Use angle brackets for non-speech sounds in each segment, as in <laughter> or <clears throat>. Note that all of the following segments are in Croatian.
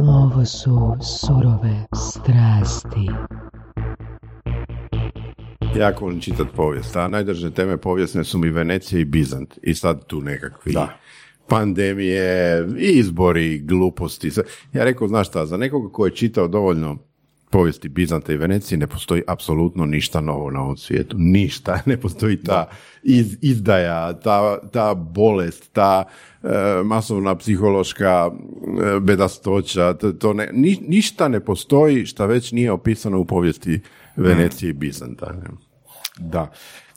Ovo su surove strasti. Jako volim čitati povijest, a najdrže teme povijesne su mi Venecija i Bizant. I sad tu nekakvi Da. pandemije, izbori, gluposti. Ja rekao, znaš šta, za nekoga ko je čitao dovoljno povijesti Bizanta i Venecije ne postoji apsolutno ništa novo na ovom svijetu. Ništa. <laughs> Ne postoji ta iz, izdaja, ta, ta bolest, ta e, masovna psihološka e, bedastoća. To, to ne, ni- ništa ne postoji šta već nije opisano u povijesti Venecije i Bizanta. ne. Da.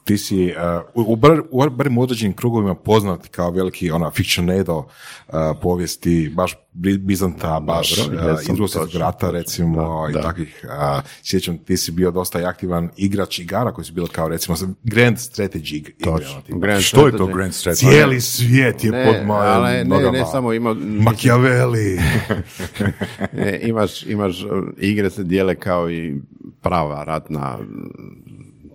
Ti si uh, u, bar, u barem u određenim krugovima poznat kao veliki ona fictionado uh, povijesti, baš Bi- Bizanta, baš uh, Drugog svjetskog rata recimo Da, i da. takvih. Uh, sjećam, ti si bio dosta i aktivan igrač igara koji su bili kao recimo Grand Strategy igre. Ono. Grand Što je to Strategy. Grand Strategy? Cijeli svijet je Ne, pod mojim ali ne, nogama. ne samo ima... Machiavelli. <laughs> Imaš, imaš, igre se dijele kao i prava ratna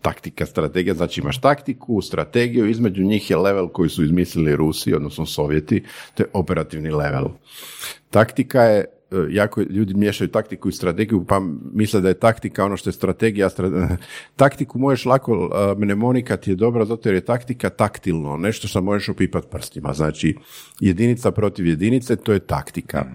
taktika, strategija, znači imaš taktiku, strategiju, između njih je level koji su izmislili Rusi, odnosno Sovjeti, to je operativni level. Taktika je, e, jako ljudi miješaju taktiku i strategiju, pa misle da je taktika ono što je strategija. <laughs> taktiku možeš lako, e, mnemonika ti je dobra zato jer je taktika taktilno, nešto što možeš opipat prstima, znači jedinica protiv jedinice, to je taktika.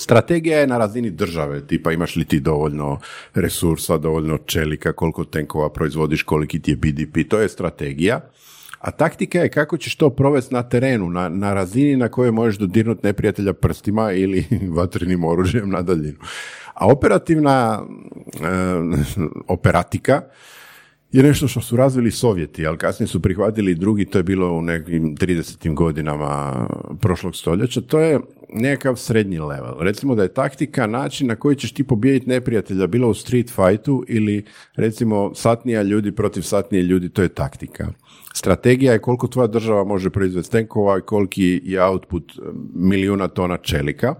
Strategija je na razini države, tipa imaš li ti dovoljno resursa, dovoljno čelika, koliko tenkova proizvodiš, koliki ti je BDP, to je strategija. A taktika je kako ćeš to provesti na terenu, na, na razini na kojoj možeš dodirnuti neprijatelja prstima ili <laughs> vatrenim oružjem na daljinu. A operativna e, operatika je nešto što su razvili Sovjeti, ali kasnije su prihvatili drugi, to je bilo u nekim 30. godinama prošlog stoljeća, to je nekakav srednji level. Recimo da je taktika način na koji ćeš ti pobijediti neprijatelja, bilo u street fightu ili recimo satnija ljudi protiv satnije ljudi, to je taktika. Strategija je koliko tvoja država može proizvesti tenkova i koliki je output milijuna tona čelika.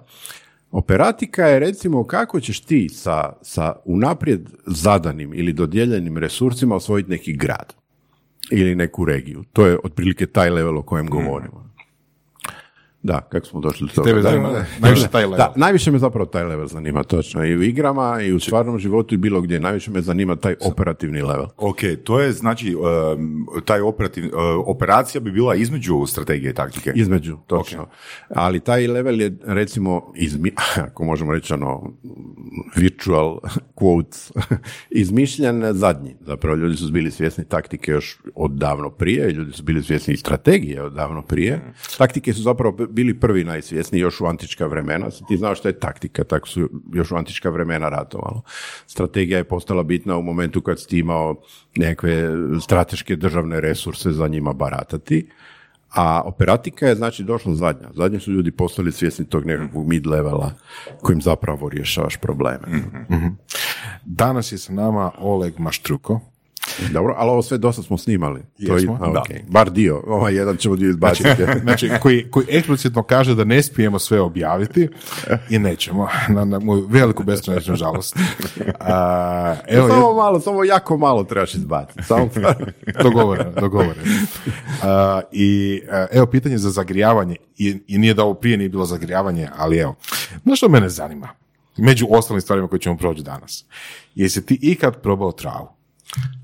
Operatika je recimo kako ćeš ti sa, sa unaprijed zadanim ili dodijeljenim resursima osvojiti neki grad ili neku regiju. To je otprilike taj level o kojem govorimo. Da, kako smo došli do toga? Tebe zanima da, najviše taj level. Da, najviše me zapravo taj level zanima, točno. I u igrama, i u stvarnom životu, i bilo gdje. Najviše me zanima taj operativni level. Ok, to je znači, um, taj operativ, uh, operacija bi bila između strategije i taktike. Između, točno. Ali taj level je, recimo, izmi, <laughs> ako možemo reći ono, virtual <laughs> quotes, <laughs> izmišljen zadnji. Zapravo, ljudi su bili svjesni taktike još od davno prije, ljudi su bili svjesni i strategije od davno prije. Taktike su zapravo bili prvi najsvjesniji još u antička vremena. Ti znao što je taktika, tako su još u antička vremena ratovalo. Strategija je postala bitna u momentu kad si ti imao nekakve strateške državne resurse za njima baratati. A operatika je znači došla zadnja. Zadnje su ljudi postali svjesni tog nekakvog mid-levela kojim zapravo rješavaš probleme. Danas je sa nama Oleg Maštruko. Dobro, ali ovo sve dosta smo snimali. To je, Jesmo, da. Bar dio. Ovaj jedan ćemo dio izbaciti. <laughs> Znači, koji, koji eksplicitno kaže da ne smijemo sve objaviti i nećemo, na, na moju veliku beskonačnu žalost. A, <laughs> evo, samo malo, samo jako malo trebaš izbaciti. Samo <laughs> dogovoreno, dogovoreno. A, I a, evo pitanje za zagrijavanje, I, i nije da ovo prije nije bilo zagrijavanje, ali evo, znaš što mene zanima? Među ostalim stvarima koje ćemo proći danas. Jesi ti ikad probao travu?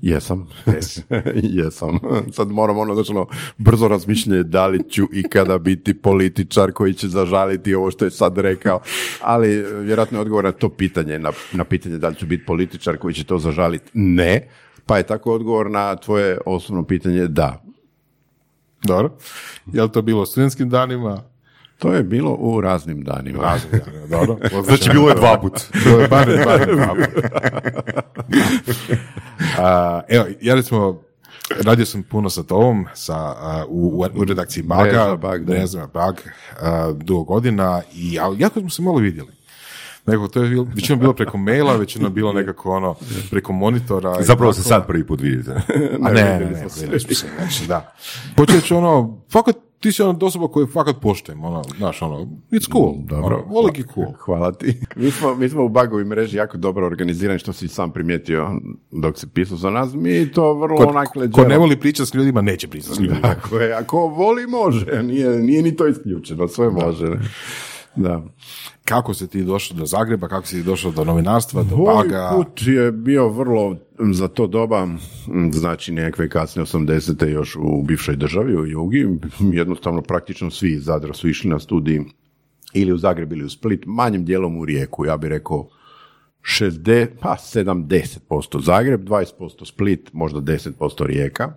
Jesam. <laughs> Jesam. Sad moram ono znači ono, brzo razmišljanje da li ću ikada biti političar koji će zažaliti ovo što je sad rekao. Ali vjerojatno je odgovor na to pitanje, na, na pitanje da li ću biti političar koji će to zažaliti. Ne. Pa je tako odgovor na tvoje osnovno pitanje da. Dobro. Je li to bilo u studentskim danima? To je bilo u raznim danima. Raznim danima, dobro. Znači, bilo je dva put. To je barem, barem dva puta. A, evo, ja recimo, radio sam puno sa tobom, sa, u, u redakciji Baga, Bag, da. Mreža Bag, dugo godina, i jako smo se malo vidjeli. Nekako, to je bilo, većinom bilo preko maila, većinom bilo nekako ono, preko monitora. Zapravo se sad prvi put vidite. A ne, ne, ne, ne, vidjeli smo se, znači, da. Počet ću ono, fakat, ti si ona osoba koju fakat poštujem, ono, znaš, ono, it's cool, dobro, ono, cool. <laughs> Hvala ti. Mi smo, mi smo u Bagovi mreži jako dobro organizirani, što si sam primijetio dok si pisao za nas. Mi to vrlo Ko, onak ko leđero. ne voli pričati s ljudima, neće pričati s ljudima. Tako je, ako voli može, nije, nije ni to isključeno, sve može. Da. Kako si ti došao do Zagreba, kako si ti došao do novinarstva, do Moj baga? put je bio vrlo, za to doba, znači nekakve kasne 80. još u bivšoj državi, u Jugi, jednostavno praktično svi iz Zadra su išli na studij ili u Zagreb ili u Split, manjim dijelom u Rijeku, ja bih rekao 60, pa 70% Zagreb, 20% Split, možda 10% Rijeka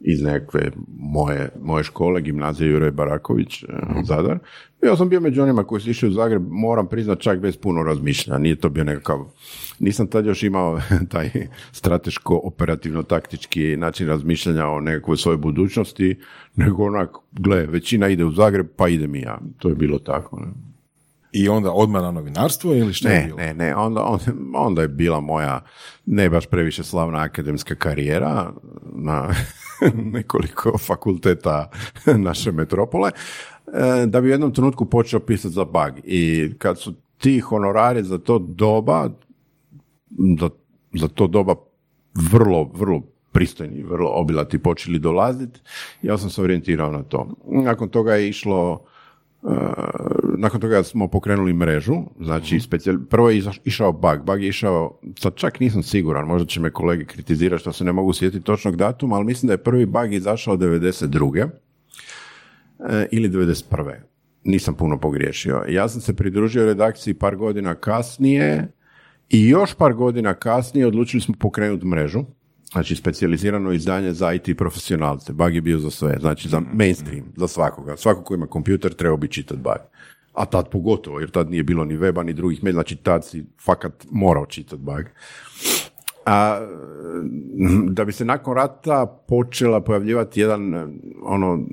iz nekakve moje, moje škole, gimnazije Jure Baraković, eh, Zadar. Ja sam bio među onima koji su išli u Zagreb, moram priznat čak bez puno razmišljanja, nije to bio nekakav, nisam tad još imao <laughs> taj strateško, operativno, taktički način razmišljanja o nekakvoj svojoj budućnosti, nego onak, gle, većina ide u Zagreb, pa idem i ja. To je bilo tako. Ne? I onda odmah na novinarstvo ili šta je Ne, bilo? ne, ne, onda, onda, onda je bila moja ne baš previše slavna akademska karijera na <laughs> nekoliko fakulteta naše metropole, e, da bi u jednom trenutku počeo pisati za bag. I kad su ti honorari za to doba, za, za to doba vrlo, vrlo pristojni, vrlo obilati počeli dolaziti, ja sam se orijentirao na to. Nakon toga je išlo Uh, nakon toga smo pokrenuli mrežu, znači specijal- prvo je išao bug, bug je išao, sad čak nisam siguran, možda će me kolege kritizirati što se ne mogu sjetiti točnog datuma, ali mislim da je prvi bug izašao 92. e, ili 91. Nisam puno pogriješio. Ja sam se pridružio redakciji par godina kasnije i još par godina kasnije odlučili smo pokrenuti mrežu, znači specijalizirano izdanje za IT profesionalce. Bug je bio za sve, znači za mainstream, za svakoga. Svako ko ima kompjuter treba bi čitati bug. A tad pogotovo, jer tad nije bilo ni weba, ni drugih medija, znači tad si fakat morao čitati bug. A, da bi se nakon rata počela pojavljivati jedan ono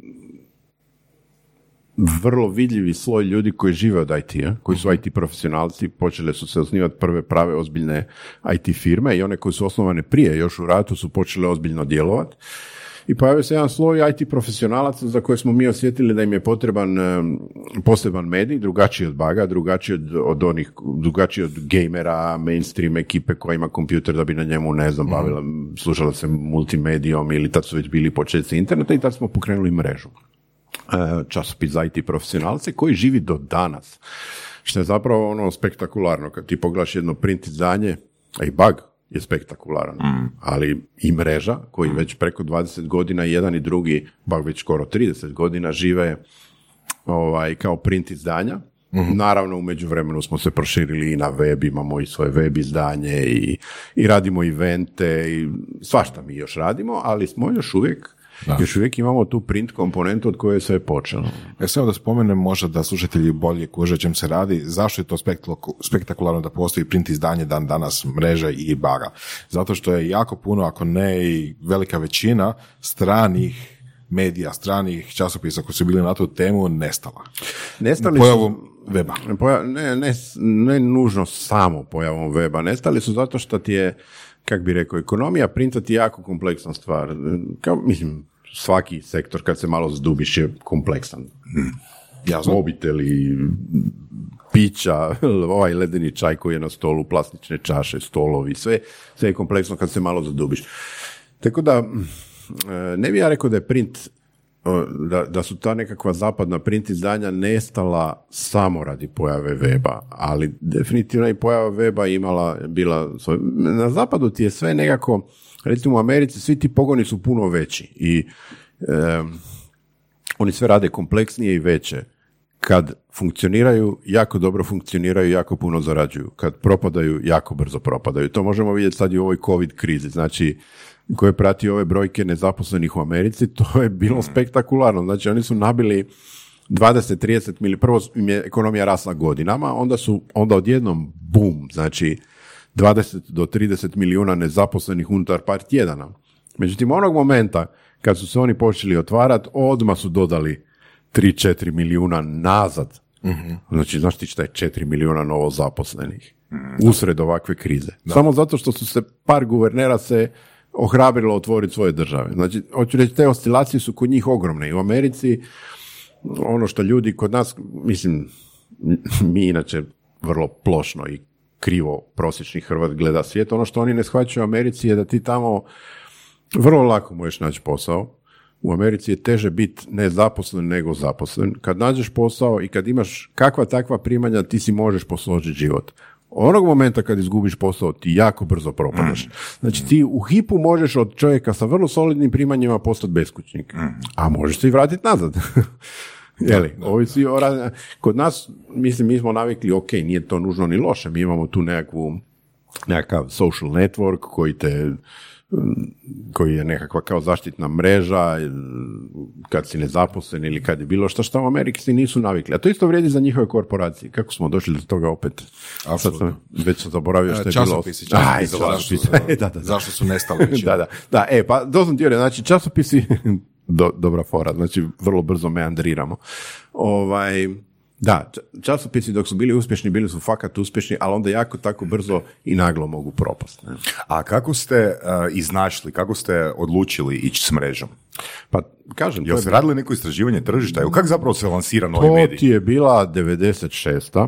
vrlo vidljivi sloj ljudi koji žive od IT-a, koji su IT profesionalci, počele su se osnivati prve prave ozbiljne IT firme i one koje su osnovane prije, još u ratu, su počele ozbiljno djelovati. I pojavio se jedan sloj IT profesionalaca za koje smo mi osjetili da im je potreban poseban medij, drugačiji od baga, drugačiji od, od onih, drugačiji od gamera, mainstream ekipe koja ima kompjuter da bi na njemu, ne znam, bavila, slušala se multimedijom ili tad su već bili početci interneta i tad smo pokrenuli mrežu časopis za IT profesionalce koji živi do danas. Što je zapravo ono spektakularno. Kad ti pogledaš jedno print izdanje, a i bug je spektakularan, ali i mreža koji već preko 20 godina jedan i drugi, bug već skoro 30 godina žive ovaj, kao print izdanja. Naravno, u međuvremenu smo se proširili i na web, imamo i svoje web izdanje i, i radimo evente i svašta mi još radimo, ali smo još uvijek još uvijek imamo tu print komponentu od koje je sve počelo. E samo da spomenem možda da slušatelji bolje kuže čem se radi, zašto je to spektaku- spektakularno da postoji print izdanje dan danas mreže i baga? Zato što je jako puno, ako ne i velika većina stranih medija, stranih časopisa koji su bili na tu temu nestala. Nestali Pojavom su, weba. Poja- ne, ne, ne nužno samo pojavom weba, nestali su zato što ti je, kak bi rekao, ekonomija printa ti je jako kompleksna stvar. Kao, mislim, svaki sektor kad se malo zdubiš je kompleksan. Jasno. Mobiteli, pića, <laughs> ovaj ledeni čaj koji je na stolu, plastične čaše, stolovi, sve, sve je kompleksno kad se malo zadubiš. Tako da, e, ne bi ja rekao da je print da, da su ta nekakva zapadna print izdanja nestala samo radi pojave weba, ali definitivno i pojava weba imala, bila, na zapadu ti je sve nekako, recimo u Americi svi ti pogoni su puno veći i em, oni sve rade kompleksnije i veće. Kad funkcioniraju, jako dobro funkcioniraju, jako puno zarađuju. Kad propadaju, jako brzo propadaju. To možemo vidjeti sad i u ovoj COVID krizi. Znači, koje prati ove brojke nezaposlenih u Americi, to je bilo spektakularno. Znači, oni su nabili 20-30 milijuna, prvo im je ekonomija rasla godinama, onda su, onda odjednom bum, znači 20 do 30 milijuna nezaposlenih unutar par tjedana. Međutim, onog momenta kad su se oni počeli otvarati, odmah su dodali 3-4 milijuna nazad. Znači, znaš ti šta je 4 milijuna novo zaposlenih usred ovakve krize. Samo zato što su se par guvernera se ohrabrilo otvoriti svoje države. Znači, hoću reći, te oscilacije su kod njih ogromne. I u Americi, ono što ljudi kod nas, mislim, <laughs> mi inače vrlo plošno i krivo prosječni Hrvat gleda svijet, ono što oni ne shvaćaju u Americi je da ti tamo vrlo lako možeš naći posao, u Americi je teže biti nezaposlen nego zaposlen. Kad nađeš posao i kad imaš kakva takva primanja, ti si možeš posložiti život. Onog momenta kad izgubiš posao, ti jako brzo propadaš. Znači ti u hipu možeš od čovjeka sa vrlo solidnim primanjima postati beskućnik. A možeš se i vratiti nazad. <laughs> Jeli, ovisi Kod nas, mislim, mi smo navikli, ok, nije to nužno ni loše, mi imamo tu nekakvu, nekakav social network koji te koji je nekakva kao zaštitna mreža kad si nezaposlen ili kad je bilo što što u Ameriki si nisu navikli. A to isto vrijedi za njihove korporacije. Kako smo došli do toga opet? Sad Apsolutno. sam, već sam zaboravio što je bilo. Časopisi, Aj, časopisi, <laughs> zašto, su- da, da, zašto su nestali? Da, da, da, e, pa to sam ti reći, znači časopisi, <laughs> do, dobra fora, znači vrlo brzo meandriramo. Ovaj, da, časopisi dok su bili uspješni, bili su fakat uspješni, ali onda jako tako brzo i naglo mogu propast. Ne? A kako ste uh, iznašli, kako ste odlučili ići s mrežom? Pa kažem, to Jel je, ste radili neko istraživanje tržišta? Jel kako zapravo se lansira novi to medij? ti je bila 96.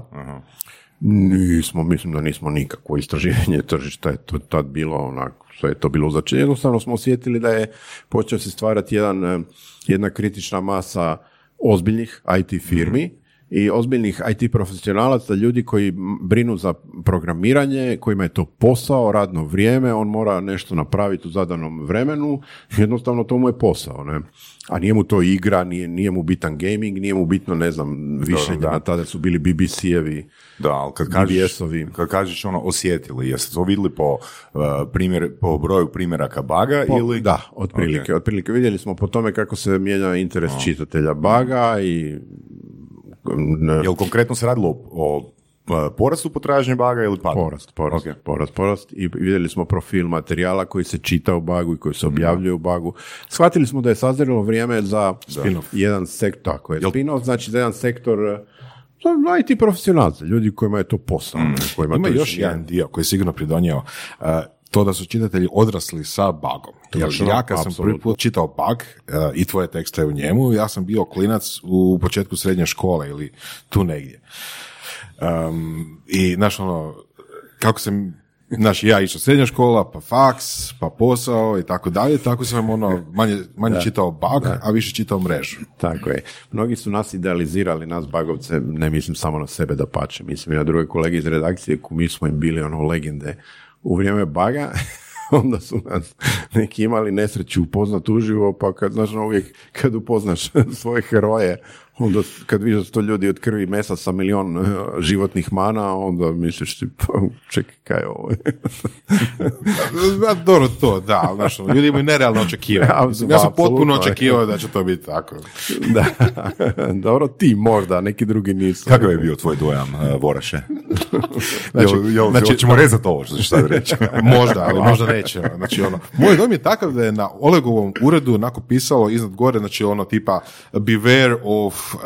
Nismo, mislim da nismo nikakvo istraživanje tržišta, je to tad bilo onako, sve je to bilo začinje. Jednostavno smo osjetili da je počeo se stvarati jedan, eh, jedna kritična masa ozbiljnih IT firmi i ozbiljnih IT profesionalaca, ljudi koji brinu za programiranje, kojima je to posao, radno vrijeme, on mora nešto napraviti u zadanom vremenu, jednostavno to mu je posao, ne? A nije mu to igra, nije, nije mu bitan gaming, nije mu bitno, ne znam, više da. tada su bili BBC-evi, Da, ali kad kažeš, kad kažeš ono osjetili, jeste to vidjeli po, uh, primjer, po broju primjeraka baga Po- ili... Da, otprilike. Otprilike vidjeli smo po tome kako se mijenja interes čitatelja baga i ne, Jel konkretno se radilo o, uh, porastu potražnje baga ili padu? Porast, porast, Ok. porast, porast. I vidjeli smo profil materijala koji se čita u bagu i koji se objavljuje u bagu. Shvatili smo da je sazrelo vrijeme za Spin-off. jedan sektor, tako je, spin-off, znači za jedan sektor za IT profesionalce, ljudi kojima je to posao. ne, Kojima Ima to još jedan dio koji je sigurno pridonio uh, to da su čitatelji odrasli sa bugom. Jer ja kad sam prvi put čitao bug uh, i tvoje tekste u njemu, ja sam bio klinac u početku srednje škole ili tu negdje. Um, I, znaš, ono, kako sam, znaš, ja išao srednja škola, pa faks, pa posao i tako dalje, tako sam ono, manje, manje čitao bug, a više čitao mrežu. Tako je. Mnogi su nas idealizirali, nas bagovce, ne mislim samo na sebe da pače, mislim i na druge kolege iz redakcije, mi smo im bili ono legende u vrijeme baga, <laughs> onda su nas neki imali nesreću upoznat uživo, pa kad, znaš, ono, uvijek kad upoznaš <laughs> svoje heroje, onda kad vidiš da su to ljudi od krvi mesa sa milion eh, životnih mana, onda misliš ti, pa čekaj, kaj je ovo? <laughs> Da, dobro to, da, ali, znaš, ono, ljudi imaju nerealno očekivanje. <laughs> Ja, Mislim, Ja sam potpuno očekivao da će to biti tako. <laughs> da, dobro, ti možda, neki drugi nisu. Kakav je bio tvoj dojam, uh, Voraše? Znači, jel, jel, znači- ćemo rezati ovo što ćeš sad reći? možda, ali možda neće. Znači, ono, moj dom je takav da je na Olegovom uredu onako pisalo iznad gore, znači ono tipa beware of, uh,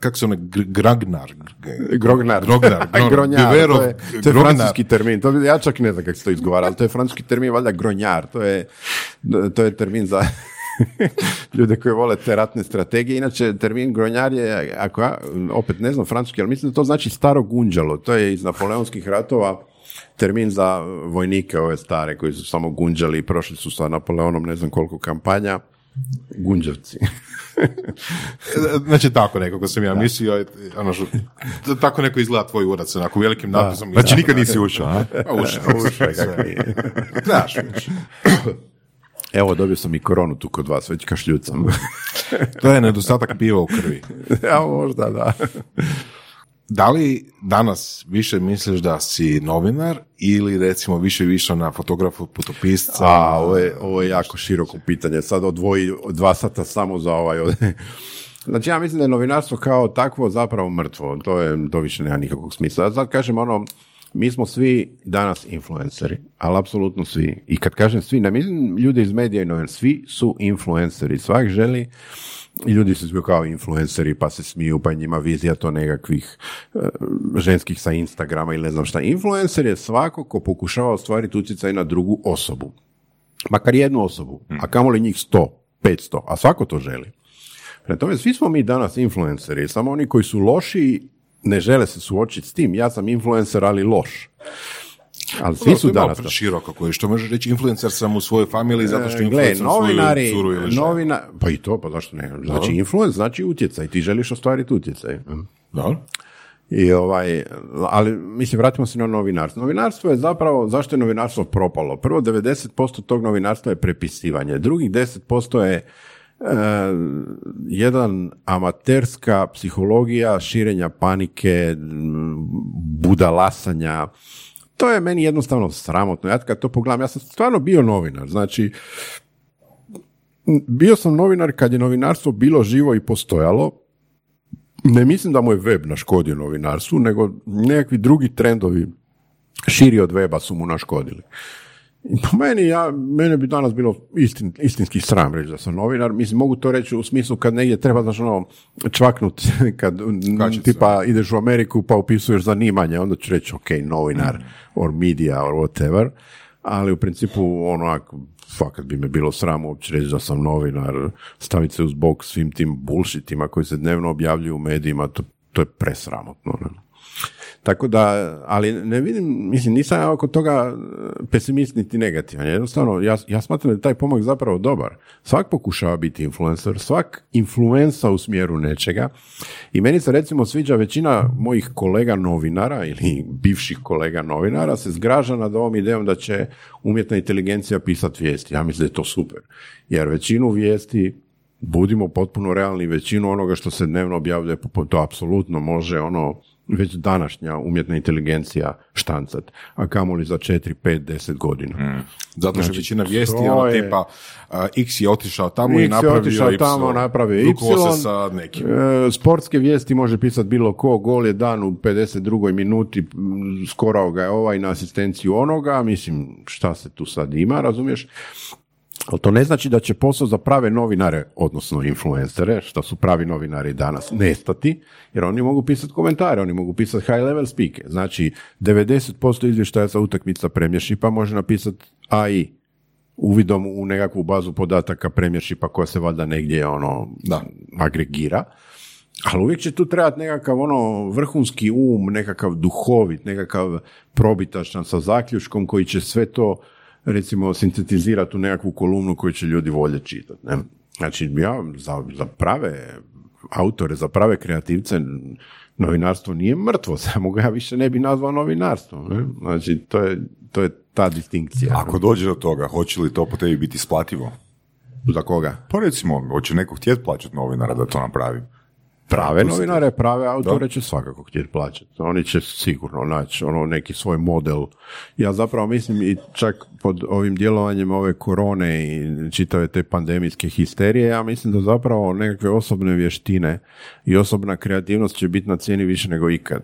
kako se ono, gr- gragnar. Grognar. Grognar. <laughs> Grognar. Gronjar, to je, to francuski termin. To, ja čak ne znam kako se to izgovara, ali to je francuski termin, valjda gronjar. To je, to je termin za <laughs> ljude koji vole te ratne strategije. Inače, termin gronjar je, ako ja, opet ne znam francuski, ali mislim da to znači staro gunđalo. To je iz napoleonskih ratova termin za vojnike ove stare koji su samo gunđali i prošli su sa Napoleonom ne znam koliko kampanja. Gunđavci. <laughs> Znači tako nekako sam ja mislio, ono što, tako neko izgleda tvoj sa onako velikim napisom. Znači nikad nisi ušao, a? <laughs> Pa ušao, <laughs> ušao, sve. Znaš, ušao. <coughs> Evo, dobio sam i koronu tu kod vas, već kašljucam. To je nedostatak piva u krvi. ja, možda, da. Da li danas više misliš da si novinar ili recimo više više na fotografu, putopisca? A, ovo je, ovo je jako široko pitanje. Sad odvoji dva sata samo za ovaj. <laughs> Znači, ja mislim da je novinarstvo kao takvo zapravo mrtvo. To, je, to više nema nikakvog smisla. Ja sad kažem ono, mi smo svi danas influenceri, ali apsolutno svi. I kad kažem svi, ne mislim ljudi iz medija i novina, svi su influenceri. Svak želi i ljudi su svi kao influenceri pa se smiju, pa je njima vizija to nekakvih e, ženskih sa Instagrama ili ne znam šta. Influencer je svako ko pokušava ostvariti utjecaj na drugu osobu. Makar jednu osobu, a kamoli njih 100, 500, a svako to želi. Prema tome, svi smo mi danas influenceri, samo oni koji su loši ne žele se suočiti s tim. Ja sam influencer, ali loš. Ali svi su danas široko koji što možeš reći influencer sam u svojoj familiji zato što E, Gle, influencer svoju novinari, curu ili novina, pa i to, pa zašto ne? Znači, influence znači utjecaj, ti želiš ostvariti utjecaj. Da. I ovaj, ali mislim, vratimo se na novinarstvo. Novinarstvo je zapravo, zašto je novinarstvo propalo? Prvo, 90% tog novinarstva je prepisivanje. Drugih 10% je e, jedan amaterska psihologija širenja panike, budalasanja. To je meni jednostavno sramotno. Ja kad to pogledam, ja sam stvarno bio novinar. Znači, bio sam novinar kad je novinarstvo bilo živo i postojalo, ne mislim da mu je web naškodio novinarstvu, nego nekakvi drugi trendovi širi od weba su mu naškodili. Po meni, ja, mene bi danas bilo istin, istinski sram reći da sam novinar. Mislim, mogu to reći u smislu kad negdje treba, znaš, ono, čvaknut, <laughs> kad Kačica. tipa ideš u Ameriku pa upisuješ zanimanje, onda ću reći, ok, novinar, or media, or whatever. Ali u principu, onak, fakat bi me bilo sram uopće reći da sam novinar, staviti se uz bok svim tim bullshitima koji se dnevno objavljuju u medijima, to, to je presramotno. Ne? Tako da, ali ne vidim, mislim, nisam ja oko toga e, pesimist niti negativan. Jednostavno, ja, ja smatram da je taj pomak zapravo dobar. Svak pokušava biti influencer, svak influensa u smjeru nečega. I meni se recimo sviđa većina mojih kolega novinara ili bivših kolega novinara se zgraža nad ovom idejom da će umjetna inteligencija pisati vijesti. Ja mislim da je to super. Jer većinu vijesti budimo potpuno realni, većinu onoga što se dnevno objavljuje, to apsolutno može ono već današnja umjetna inteligencija štancat, a kamoli za 4, 5, 10 godina. Zato što većina vijesti to je ono je- tipa uh, X je otišao tamo i X je napravio otišao Y. tamo, napravio Y. se sa nekim. E, sportske vijesti može pisati bilo ko, gol je dan u 52. minuti, skorao ga je ovaj na asistenciju onoga, mislim, šta se tu sad ima, razumiješ? Ali to ne znači da će posao za prave novinare, odnosno influencere, što su pravi novinari danas, nestati, jer oni mogu pisati komentare, oni mogu pisati high level speake. Znači, 90% izvještaja sa utakmica premješipa može napisati AI uvidom u nekakvu bazu podataka premješipa koja se valjda negdje ono Da. agregira. Ali uvijek će tu trebati nekakav ono vrhunski um, nekakav duhovit, nekakav probitačan sa zaključkom koji će sve to recimo sintetizirati u nekakvu kolumnu koju će ljudi volje čitati. Ne? Znači ja za, za prave autore, za prave kreativce novinarstvo nije mrtvo, <laughs> samo ga ja više ne bi nazvao novinarstvo. Ne? Znači to je, to je ta distinkcija. Ako dođe do toga, hoće li to po tebi biti isplativo? Za koga? Pa recimo, hoće neko htjeti plaćati novinara da to napravi? Prave novinare, prave autore će svakako htjeti plaćati. Oni će sigurno naći ono neki svoj model. Ja zapravo mislim i čak pod ovim djelovanjem ove korone i čitave te pandemijske histerije, ja mislim da zapravo nekakve osobne vještine i osobna kreativnost će biti na cijeni više nego ikad.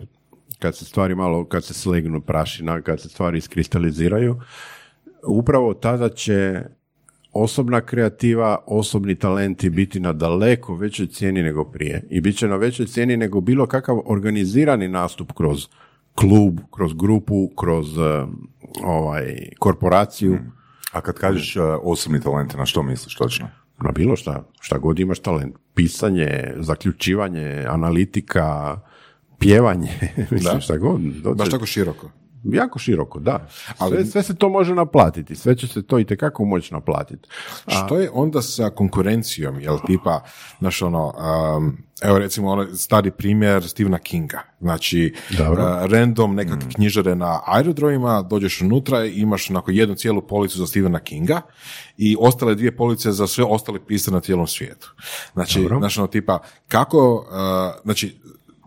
Kad se stvari malo, kad se slegnu prašina, kad se stvari iskristaliziraju, upravo tada će osobna kreativa, osobni talenti biti na daleko većoj cijeni nego prije. I bit će na većoj cijeni nego bilo kakav organizirani nastup kroz klub, kroz grupu, kroz eh, ovaj, korporaciju, A kad kažeš uh, osobni talente, na što misliš točno? na bilo šta, šta god imaš talent. Pisanje, zaključivanje, analitika, pjevanje, <laughs> mislim šta god. dođe- Baš tako široko. Jako široko, da. Ali- Sve, sve se to može naplatiti, sve će se to i tekako moći naplatiti. Što je onda sa konkurencijom? Jel tipa, znaš ono, um, evo recimo ono stari primjer Stephena Kinga. Znači, Dobro. uh, random nekakve knjižare na aerodromima, dođeš unutra i imaš onako jednu cijelu policu za Stephena Kinga i ostale dvije police za sve ostale pisane na cijelom svijetu. Znači, znaš ono tipa, kako, uh, znači,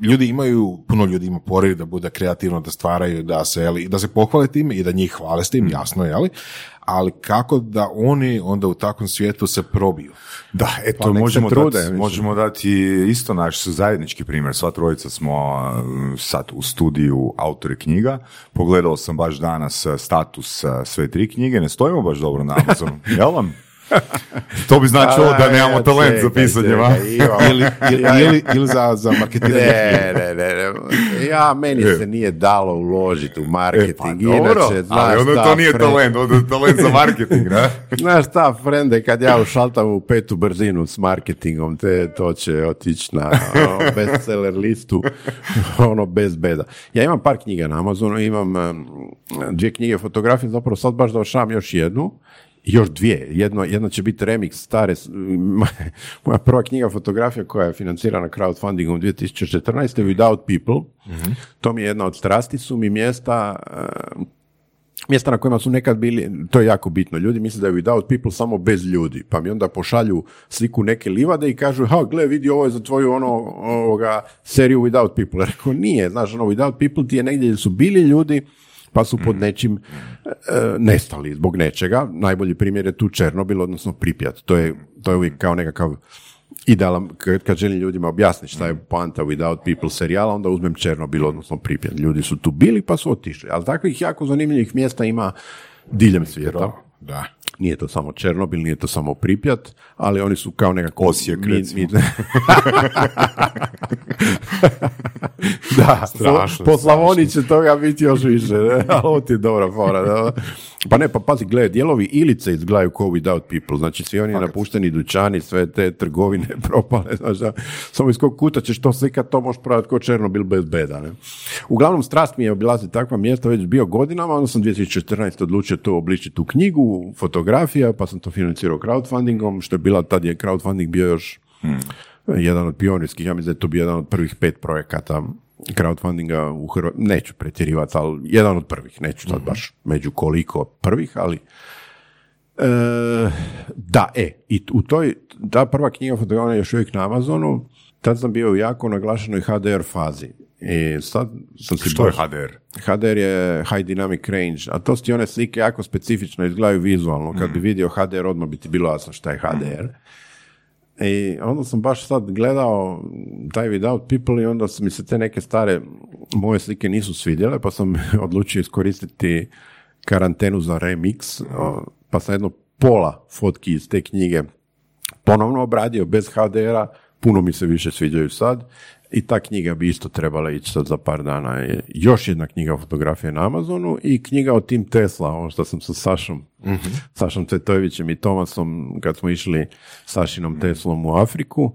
ljudi imaju, puno ljudi ima poriv da bude kreativno, da stvaraju, da se, jeli, da se pohvale time i da njih hvale s tim, jasno, jeli? ali kako da oni onda u takvom svijetu se probiju? Da, eto, Pa možemo, trude, dati, možemo dati isto naš zajednički primjer. Sva trojica smo mm, sad u studiju autori knjiga. Pogledao sam baš danas eh, status eh, sve tri knjige. Ne stojimo baš dobro na Amazonu. <laughs> Jel vam? To bi značilo da nemamo talent za pisanje, va? <laughs> ili, ili, ili, ili za, za marketiranje. Ne, ne, ne, ne. ja, meni se nije dalo uložiti u marketing. E, pa dobro, Inače, znaš ali onda to nije Fred- talent, onda je talent za marketing, ne? <laughs> Znaš šta, frende, kad ja ušaltam u petu brzinu s marketingom, te, to će otići na ono, bestseller listu, <laughs> ono, bez beda. Ja imam par knjiga na Amazonu, imam dvije knjige fotografije, zapravo sad baš završavam još jednu, još dvije. Jedno, jedna će biti remix stare, <laughs> moja prva knjiga fotografija koja je financirana crowdfundingom 2014. Without People. To mi je jedna od strasti, su mi mjesta mjesta na kojima su nekad bili, to je jako bitno, ljudi misle da je without people samo bez ljudi, pa mi onda pošalju sliku neke livade i kažu, ha, gle, vidi, ovo je za tvoju ono, ovoga, seriju without people. <laughs> Rekao, nije, znaš, ono, without people ti je negdje gdje su bili ljudi, pa su pod nečim e, nestali zbog nečega. Najbolji primjer je tu Černobil, odnosno Pripjat. To je, to je uvijek kao nekakav idealan, kad, kad želim ljudima objasniti šta je poanta Without People serijala, onda uzmem Černobil, odnosno Pripjat. Ljudi su tu bili pa su otišli. Ali takvih jako zanimljivih mjesta ima diljem svijeta. Da. Nije to samo Černobil, nije to samo Pripjat, ali oni su kao nekako... Osijek, mi- recimo. mi- <laughs> da, Strašno, po, Slavoniji će toga biti još više, ne? <laughs> ovo ti je dobra fora. Da? Pa ne, pa pazi, gledaj, dijelovi Ilice izgledaju kao without people, znači svi oni napušteni dućani, sve te trgovine <laughs> propale, znaš, da, samo iz kog kuta ćeš to slikat, to možeš prodati kao Černobil bez beda. Ne? Uglavnom, strast mi je obilaziti takva mjesta već bio godinama, onda sam 2014. odlučio to obličiti u knjigu, fotografija, pa sam to financirao crowdfundingom, što je bila, tad je crowdfunding bio još jedan od pionirskih, ja mislim da je to bio jedan od prvih pet projekata crowdfundinga u Hrvatskoj, neću pretjerivati, ali jedan od prvih, neću sad baš među koliko prvih, ali E, da, e, i u toj, ta prva knjiga fotografija je još uvijek na Amazonu, tad sam bio u jako naglašenoj HDR fazi. I sad sam si Što je baš- HDR? HDR je High Dynamic Range, a to su ti one slike jako specifično izgledaju vizualno. Kad bi vidio HDR, odmah bi ti bilo jasno šta je HDR. I onda sam baš sad gledao taj Without People i onda su mi se te neke stare moje slike nisu svidjele, pa sam <laughs> odlučio iskoristiti karantenu za remix, pa sam jedno pola fotki iz te knjige ponovno obradio bez HDR-a, puno mi se više sviđaju sad i ta knjiga bi isto trebala ići sad za par dana. Još jedna knjiga fotografije na Amazonu i knjiga o Tim Tesla, ovo što sam sa Sašom, Sašom Cvetojevićem i Tomasom, kad smo išli Sašinom Teslom u Afriku,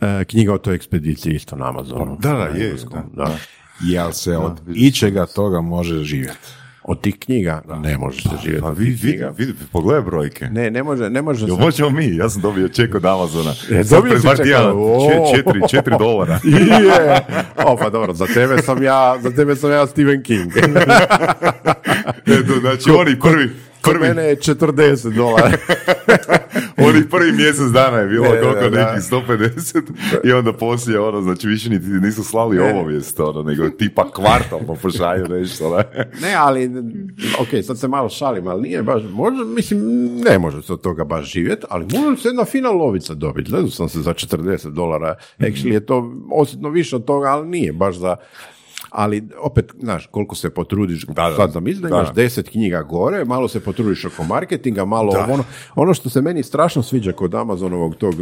e, knjiga o toj ekspediciji isto na Amazonu. Da, da, Na je, da. da. Jel se od ičega toga može živjeti? Od tih knjiga ne može se živjeti. Pa od vidi, tih vidi, knjiga. vidi, pogledaj brojke. Ne, ne može, ne može Jel se... možemo mi? Ja sam dobio ček od Amazona. E, dobio si ček, četiri, četiri dolara. <laughs> Je. O, pa dobro, za tebe sam ja, za tebe sam ja Stephen King. <laughs> Eto, znači oni prvi, Kod prvi, mene je 40 dolara. <laughs> <laughs> oni prvi mjesec dana je bilo Ne, koliko nekih 150 i onda poslije ono, znači više niti nisu slali obavijest, ono, nego tipa kvartalno pošalju nešto, ne? Ne, ali, ok, sad se malo šalim, ali nije baš, možda, mislim, ne može se od toga baš živjeti, ali može se jedna fina lovica dobiti. Gledao sam se za 40 dolara. Actually je to osjetno više od toga, ali nije baš za... Ali opet, znaš, koliko se potrudiš, Da, da. sad zamisli da Da, imaš da. deset knjiga gore, malo se potrudiš oko marketinga, malo ovo, ono, ono što se meni strašno sviđa kod Amazonovog tog,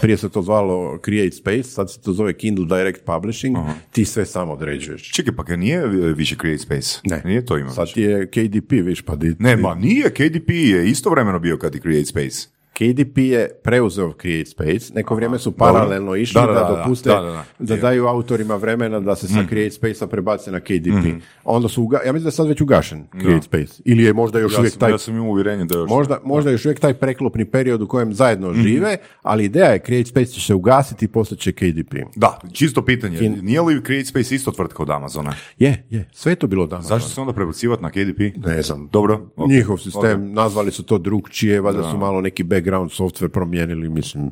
prije se to zvalo Create Space, sad se to zove Kindle Direct Publishing, ti sve sam određuješ. Čekaj, pa nije više Create Space? Ne. Nije to ima Sad ti je KDP, viš, pa di, Ne, ma nije, KDP je istovremeno bio kad je Create Space. KDP je preuzeo Create Space, neko vrijeme su paralelno išli Da, da, da, dopuste, Da, da, da, da. daju autorima vremena da se Mm. sa Create Space-a prebace na KDP. Onda su, uga- ja mislim da je sad već ugašen Create Space. Ili je možda još Ja uvijek sam, taj ja sam imao uvjerenje da još... Možda, možda još uvijek taj preklopni period u kojem zajedno Mhm. žive, ali ideja je Create Space će se ugasiti i postat će KDP. Da, čisto pitanje. Kin- Nije li Create Space isto tvrtka od Amazona? Je, je, sve je to bilo danas. Zašto se onda prebacivati na KDP? Ne znam. Dobro. ok. Njihov sistem, Ok. nazvali su to drugčije, valjda su malo neki background software promijenili, mislim,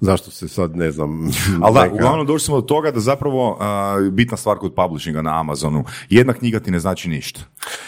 zašto se sad, ne znam... Mm. <laughs> Ali da, neka- uglavnom došli smo do toga da zapravo a, bitna stvar kod publishinga na Amazonu, jedna knjiga ti ne znači ništa.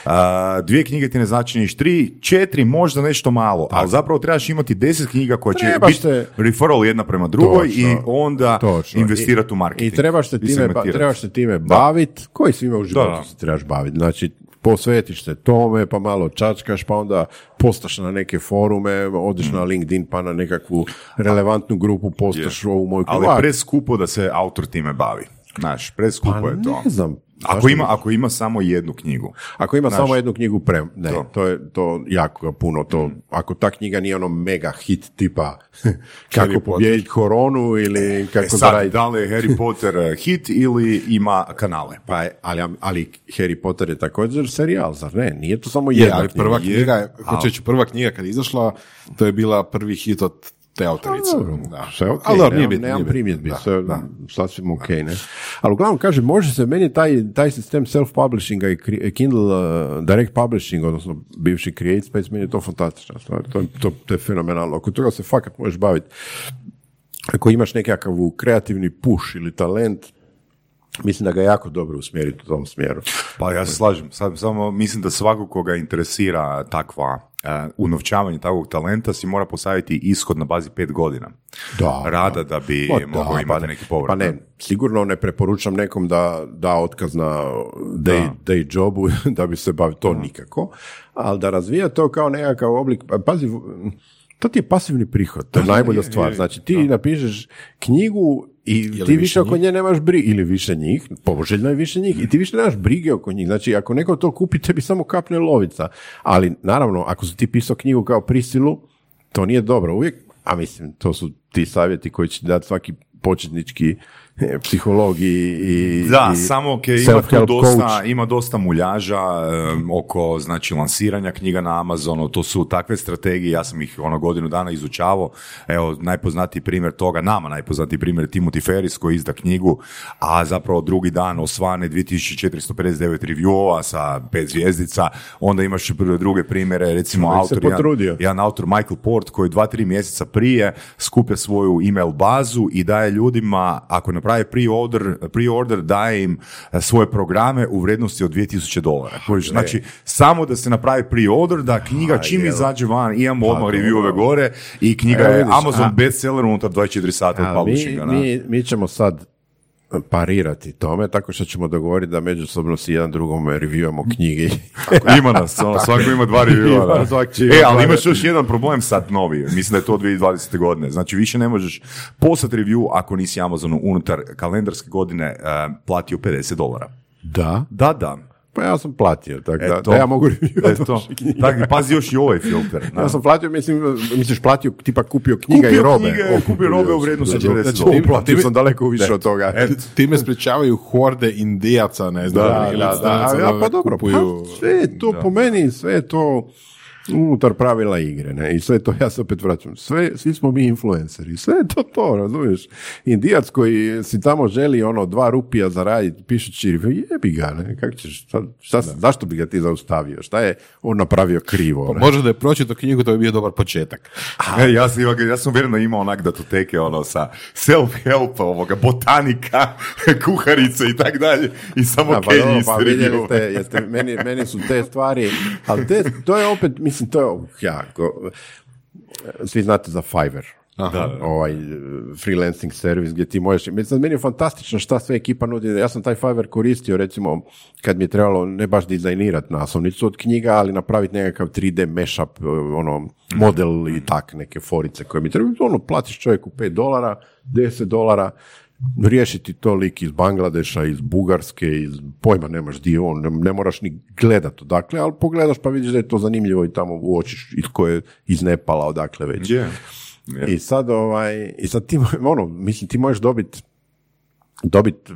A, dvije knjige ti ne znači ništa, tri, četiri, možda nešto malo, ali zapravo trebaš imati deset knjiga koje će Trebaš biti se- referral jedna prema drugoj Točno. i onda Točno. investirati u marketing. I trebaš se time, ba, trebaš se time baviti, koji svima u životu da. se trebaš baviti. Znači, posvetiš se tome, pa malo čačkaš, pa onda postaš na neke forume, odeš Mm. na LinkedIn, pa na nekakvu relevantnu grupu postaš ovu moju Ali preskupo da se autor time bavi. Znaš, preskupo Pa je to. ne znam. Ako ima, ako ima samo jednu knjigu. Ako ima Znaš, samo jednu knjigu pre... Ne, to. to, je to jako puno. To, ako ta knjiga nije ono mega hit tipa <laughs> kako pobijediti koronu ili kako E sad, da li je Harry Potter eh, hit ili ima kanale? Pa, je- ali, ali Harry Potter je također serijal, zar ne? Nije to samo Je, jedna ali knjiga. prva knjiga, je- hoću reći, prva knjiga kad je izašla, to je bila prvi hit od te autorice. Da. Sve ok, Ali dobro, nije nemam, bitno, nemam nije bitno. primjedbi, Da, sve da. sasvim ok, ne. Ali uglavnom, kaže, može se, meni taj, taj sistem self-publishinga i Kindle uh, direct publishing, odnosno bivši Create Space, meni je to fantastična stvar, to, je- to, to je fenomenalno. Oko toga se fakat možeš baviti. Ako imaš nekakav kreativni push ili talent, mislim da ga jako dobro usmjeriti u tom smjeru. Pa ja se slažem, Sad, samo mislim da svakog koga interesira takva unovčavanje takvog talenta si mora postaviti ishod na bazi pet godina Da, rada da. bi Pa da, mogao pa imati ne, neki povrat. Pa ne, sigurno ne preporučam nekom da da otkaz na day, day jobu <laughs> da bi se bavio to nikako, ali da razvija to kao nekakav oblik, pa pazi, to ti je pasivni prihod, to je najbolja stvar. Znači ti napišeš knjigu i ti više više oko nje nemaš brige, ili više njih, poželjno je više njih, i ti više nemaš brige oko njih. Znači ako neko to kupi, tebi samo kapne lovica. Ali naravno, ako si ti pisao knjigu kao prisilu, to nije dobro. Uvijek, a mislim, to su ti savjeti koji će dati svaki početnički eh, psiholog i, Da, i samo ok, ima tu dosta, ima dosta muljaža em, oko znači lansiranja knjiga na Amazonu, to su takve strategije, ja sam ih ono godinu dana izučavao, evo najpoznatiji primjer toga, nama najpoznatiji primjer je Timothy Ferris koji izda knjigu, a zapravo drugi dan osvane 2459 reviewova sa pet zvijezdica, onda imaš druge primjere, recimo se autor, jedan, jedan autor Michael Port koji dva, tri mjeseca prije skuplja svoju email bazu i daje ljudima, ako naprave pre-order, pre-order daje im e, svoje programe u vrijednosti od 2000 dolara. Znači, samo da se napravi pre-order, da knjiga čim izađe van, imamo odmah reviewove gore i knjiga je Amazon bestseller unutar 24 sata od mi, publishinga. da. mi, mi ćemo sad parirati tome, tako što ćemo dogovoriti da međusobno si jedan drugome reviewamo knjige. ima nas, ono, <laughs> svako ima dva će E, ali imaš još jedan problem sad novi, mislim da je to 2020. godine. Znači, više ne možeš poslati review ako nisi Amazonu unutar kalendarske godine eh, platio 50 dolara. da, Da, da. Pa ja sam platio, tako da, Eto. da ja mogu Eto. vaše knjige. Tako, pazi još i ovaj filter. Ja sam platio, mislim, misliš platio, tipa kupio knjiga Kupio i robe. knjige, O, kupio robe u vrijednosti Znači, 40 znači. Uplatio sam daleko više od toga. Time sprečavaju horde indijaca, ne znam. Da, da, da, stranaca a, pa dobro, kupuju- pa sve je to po meni, sve je to unutar pravila igre, ne, i sve to, ja se opet vraćam, sve, svi smo mi influenceri, sve je to to, razumiješ, indijac koji si tamo želi ono dva rupija zaraditi, pišući jebi ga, ne, kak ćeš, šta, šta, zašto bi ga ti zaustavio, šta je on napravio krivo, ne? Možda da je pročito knjigu, to bi bio dobar početak. E, ja, sam, ja sam uvjereno imao onak datoteke ono sa self-help, ovoga, botanika, <laughs> kuharice i tak dalje i samo Da, pa, dobro, pa vidjeli ste, jeste, meni, meni su te stvari, ali te, to je opet, mislim, to je jako, svi znate za Fiverr. Da. ovaj freelancing servis gdje ti možeš, mislim, meni je fantastično šta sve ekipa nudi, ja sam taj Fiverr koristio recimo kad mi je trebalo ne baš dizajnirati naslovnicu od knjiga, ali napraviti nekakav 3D mashup, ono, model i tak, neke forice koje mi trebaju, ono, platiš čovjeku 5 dolara, 10 dolara, riješiti to lik iz Bangladeša, iz Bugarske, iz pojma nemaš di on, ne, ne moraš ni gledat odakle, ali pogledaš pa vidiš da je to zanimljivo i tamo uočiš iz koje je iz Nepala odakle već. Je. Je. I sad ovaj, i sad ti, ono, mislim, ti možeš dobiti dobit e,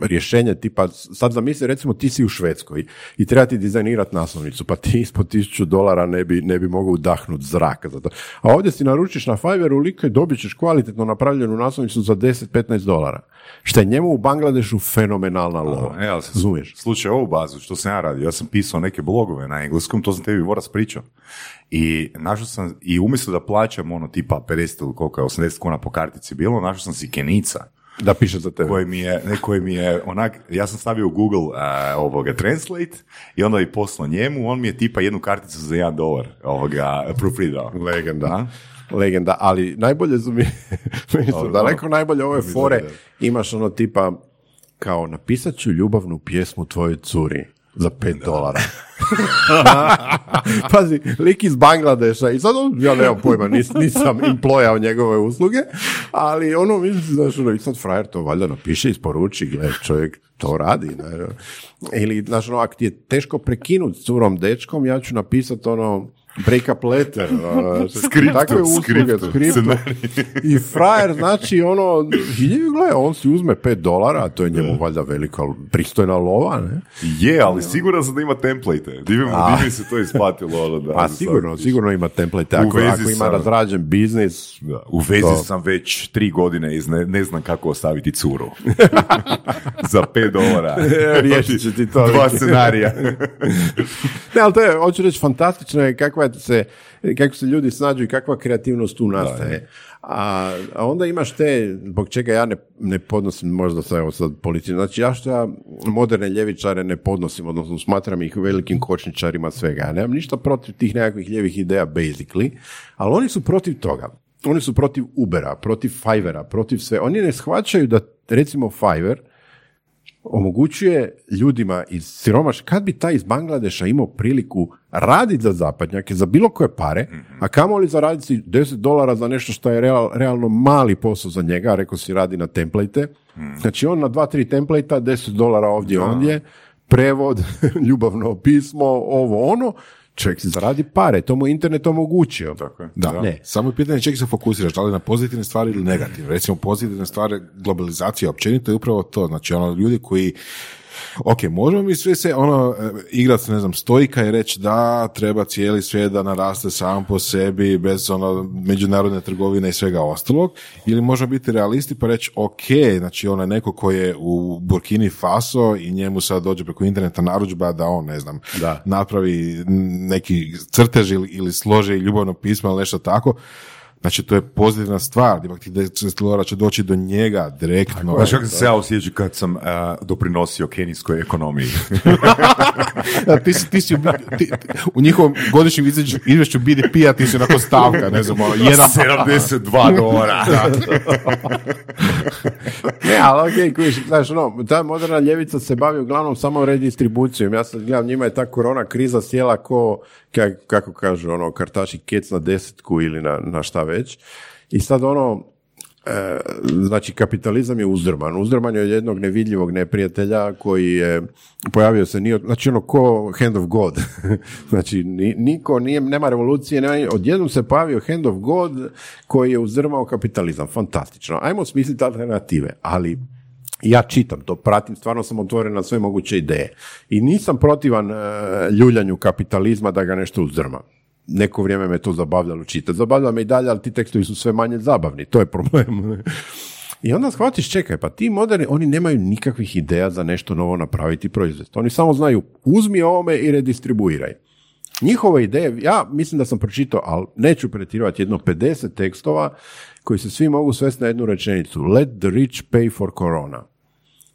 rješenje tipa, sad zamisli recimo ti si u Švedskoj i treba ti dizajnirati naslovnicu, pa ti ispod tisuću dolara ne bi, ne bi mogao udahnuti zraka za to. A ovdje si naručiš na Fiverru lika i dobit ćeš kvalitetno napravljenu naslovnicu za 10-15 dolara. Što je njemu u Bangladešu fenomenalna lova. E, Razumiješ? Slučaj ovu bazu, što sam ja radio, ja sam pisao neke blogove na engleskom, to sam tebi voras pričao. I našao sam, i umjesto da plaćam ono tipa 50 ili koliko je, 80 kuna po kartici bilo, našao sam si Kenica, Da piše za tebe. koji mi je, ne, koji mi je onak, ja sam stavio u Google a, ovoga Translate i onda i poslao njemu, on mi je tipa jednu karticu za jedan dolar ovoga proofreadao. Legenda. Legenda, ali najbolje su mi, <laughs> su daleko najbolje ove fore, imaš ono tipa kao napisat ću ljubavnu pjesmu tvojoj curi. Za 5 dolara. <laughs> Pazi, lik iz Bangladeša i sad on, ja nemam pojma, nis, nisam implojao njegove usluge, ali ono, mislim, znaš, ono, i sad frajer to valjda napiše, isporuči, gle, čovjek to radi. Ne? Ili, znaš, ono, ako ti je teško prekinuti s curom dečkom, ja ću napisati ono, break up letter, <laughs> Skriptu, takve usluge, skriptu, skriptu. I frajer, znači, ono, i gle, on si uzme 5 dolara, a to je njemu valjda velika, pristojna lova, ne? Je, ali siguran sam da ima template. Di bi, A. di bi se to isplatilo? Ono, da, za sigurno, sigurno ima template. Ako, ako ima sa- razrađen biznis, Da, u vezi To. sam već tri godine i ne, ne znam kako ostaviti curu. <laughs> Za pet dolara. riješit će ti to. Dva scenarija. <laughs> Ne, ali to je, hoću reći, fantastično je kakva se, kako se ljudi snađu i kakva kreativnost tu nastaje. A, a onda imaš te, zbog čega ja ne, ne podnosim možda sad, evo sad politički, znači ja što ja moderne ljevičare ne podnosim, odnosno smatram ih velikim kočničarima svega. Ja nemam ništa protiv tih nekakvih ljevih ideja, basically, ali oni su protiv toga. Oni su protiv Ubera, protiv Fivera, protiv sve. Oni ne shvaćaju da, recimo, Fiverr omogućuje ljudima iz siromaš, kad bi taj iz Bangladeša imao priliku raditi za zapadnjake, za bilo koje pare, a kamoli zaraditi 10 dolara za nešto što je real- realno mali posao za njega, rekao si radi na template, znači on na dva, tri template 10 dolara ovdje ondje, prevod, <laughs> ljubavno pismo, ovo ono, čovjek zaradi pare, to mu je internet omogućio. Tako je. Da, ne. Samo je pitanje čega se fokusiraš, da li na pozitivne stvari ili negativne. Recimo, pozitivne stvari, globalizacija općenito je upravo to. Znači, ono, ljudi koji Ok, možemo mi sve se ono e, igrat, ne znam, stojka i reći da treba cijeli svijet da naraste sam po sebi bez ono međunarodne trgovine i svega ostalog ili možemo biti realisti pa reći ok, znači ono neko ko je u Burkini Faso i njemu sad dođe preko interneta narudžba da on, ne znam, Da. napravi neki crtež ili, ili složi ljubavno pismo ili nešto tako, Znači, to je pozitivna stvar, ipak ti 10 dolara će doći do njega direktno. Znaš kako sam se ja osjećao kad sam a, doprinosio kenijskoj ekonomiji? <laughs> Da, ti, si, ti si u, ti- u njihovom godišnjem izvješću, BDP-a ti si onako stavka, ne znam, ono, jedan, 72 <laughs> dolara. Ne, ali ok, kužiš, znaš, ono, ta moderna ljevica se bavi uglavnom samo redistribucijom. Ja sad gledam, njima je ta korona kriza sjela ko, kako kažu, ono, kartaši kec na desetku ili na, na šta već. I sad ono, e, znači kapitalizam je uzdrman. Uzdrman je od jednog nevidljivog neprijatelja koji je pojavio se nije, znači ono ko hand of God. <laughs> znači ni- niko nije, nema revolucije, nema, odjednom se pojavio hand of God koji je uzdrmao kapitalizam. Fantastično. Ajmo smisliti alternative, ali ja čitam to, pratim, stvarno sam otvoren na sve moguće ideje. I nisam protivan e, ljuljanju kapitalizma da ga nešto uzdrma. Neko vrijeme me to zabavljalo čitati. Zabavlja me i dalje, ali ti tekstovi su sve manje zabavni. To je problem. <laughs> I onda shvatiš, čekaj, pa ti moderni, oni nemaju nikakvih ideja za nešto novo napraviti i proizvesti. Oni samo znaju, uzmi ovome i redistribuiraj. Njihove ideje, ja mislim da sam pročitao, ali neću pretirati jedno 50 tekstova koji se svi mogu svesti na jednu rečenicu. Let the rich pay for corona.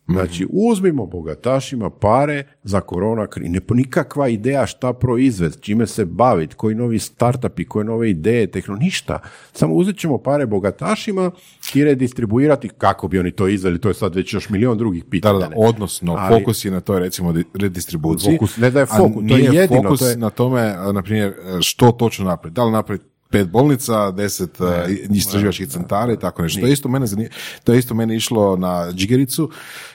Znači, uzmimo bogatašima pare za korona kri. Ne nikakva ideja šta proizvesti, čime se baviti, koji novi startupi, koje nove ideje, tehno, ništa. Samo uzet ćemo pare bogatašima i redistribuirati kako bi oni to izveli, to je sad već još milion drugih pitanja. da, da, odnosno, Ali- fokus je na toj, recimo, di- redistribuciji. Fokus, ne da je fokus, to je jedino, fokus to je- na tome, na primjer, što točno napraviti. Da li napraviti pet bolnica, deset a, istraživačkih centara i tako nešto. To je isto mene zani- to je isto meni išlo na džigericu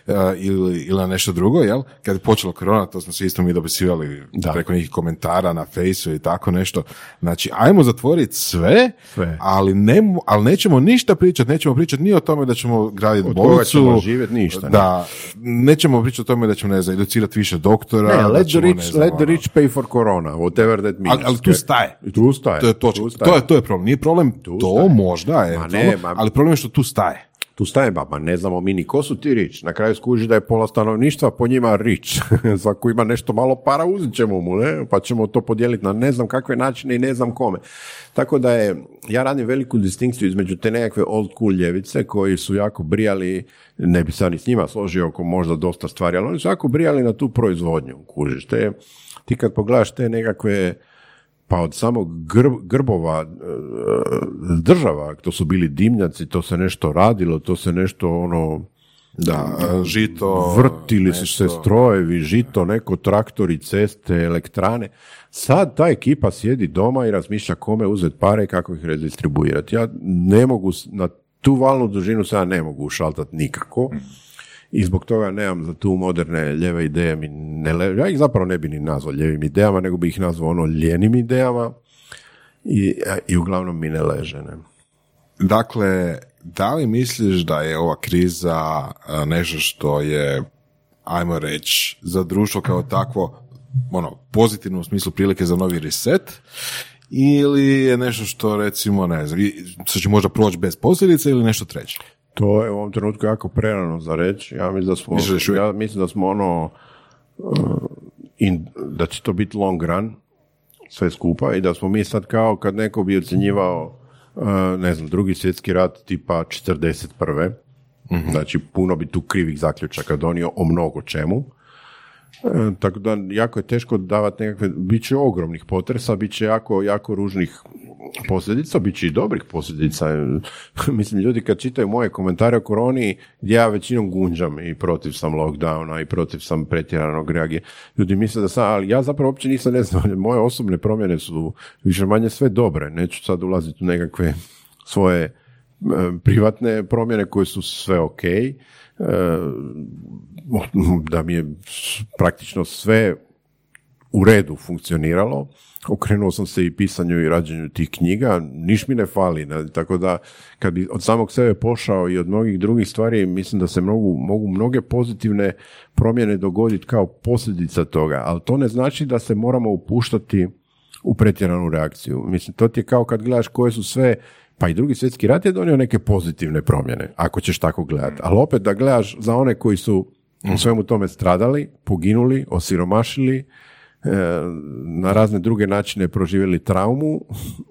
a, ili, ili na nešto drugo, jel? Kad je počelo korona, to smo se isto mi dopisivali preko nekih komentara na fejsu i tako nešto. Znači, ajmo zatvoriti sve, Sve. ali, ne, ali nećemo ništa pričati, nećemo pričati ni o tome da ćemo graditi Od bolnicu, ćemo živjeti, ništa, ne. Da, nećemo pričati o tome da ćemo, ne znam, educirati više doktora. Ne, da let the rich, ne znam, let the ono- rich pay for corona, whatever that means. ali, ali tu staje. Tu staje. To je točno. Tu staje. To je, to je problem. Nije problem to staje. možda, je, ne, ma- ali problem je što tu staje. Tu staje baba, ne znamo mi ni ko su ti rič. Na kraju skuži da je pola stanovništva po njima rič. <laughs> Svako ima nešto malo para, uzet ćemo mu, ne? pa ćemo to podijeliti na ne znam kakve načine i ne znam kome. Tako da je, ja radim veliku distinkciju između te nekakve old cool ljevice koji su jako brijali, ne bi se ni s njima složio oko možda dosta stvari, ali oni su jako brijali na tu proizvodnju, kužiš. Te, ti kad pogledaš te nekakve pa od samog grb- grbova e, država, to su bili dimnjaci, to se nešto radilo, to se nešto ono Da, e, žito... vrtili su se strojevi, žito, neko traktori, ceste, elektrane. Sad ta ekipa sjedi doma i razmišlja kome uzeti pare i kako ih redistribuirati. Ja ne mogu, na tu valnu dužinu se ja ne mogu ušaltati nikako. I zbog toga nemam za tu moderne ljeve ideje. Mi ne le- ja ih zapravo ne bi ni nazvao ljevim idejama, nego bi ih nazvao ono ljenim idejama. I, i uglavnom mi ne leže. Ne? Dakle, da li misliš da je ova kriza nešto što je, ajmo reći, za društvo kao takvo, ono, pozitivno u smislu prilike za novi reset, ili je nešto što recimo, ne znam, što će možda proći bez posljedica ili nešto treće? To je u ovom trenutku jako prerano za reći. Ja mislim da smo, ja mislim da smo ono, uh, in, da će to biti long run, sve skupa, i da smo mi sad kao kad neko bi ocjenjivao, uh, ne znam, drugi svjetski rat tipa 41. Znači, puno bi tu krivih zaključaka donio o mnogo čemu. E, tako da jako je teško davati nekakve, bit će ogromnih potresa, bit će jako, jako ružnih posljedica, bit će i dobrih posljedica. <laughs> Mislim, ljudi kad čitaju moje komentare o koroni, gdje ja većinom gunđam i protiv sam lockdowna i protiv sam pretjeranog reagije, ljudi misle da sam, ali ja zapravo uopće nisam ne znam, <laughs> moje osobne promjene su više manje sve dobre, neću sad ulaziti u nekakve svoje e, privatne promjene koje su sve ok, e, da mi je praktično sve u redu funkcioniralo. Okrenuo sam se i pisanju i rađenju tih knjiga, niš mi ne fali, ne, tako da kad bi od samog sebe pošao i od mnogih drugih stvari, mislim da se mogu, mogu mnoge pozitivne promjene dogoditi kao posljedica toga, ali to ne znači da se moramo upuštati u pretjeranu reakciju. Mislim, to ti je kao kad gledaš koje su sve, pa i drugi svjetski rat je donio neke pozitivne promjene, ako ćeš tako gledati. Ali opet da gledaš za one koji su u svemu tome stradali, poginuli, osiromašili, na razne druge načine proživjeli traumu,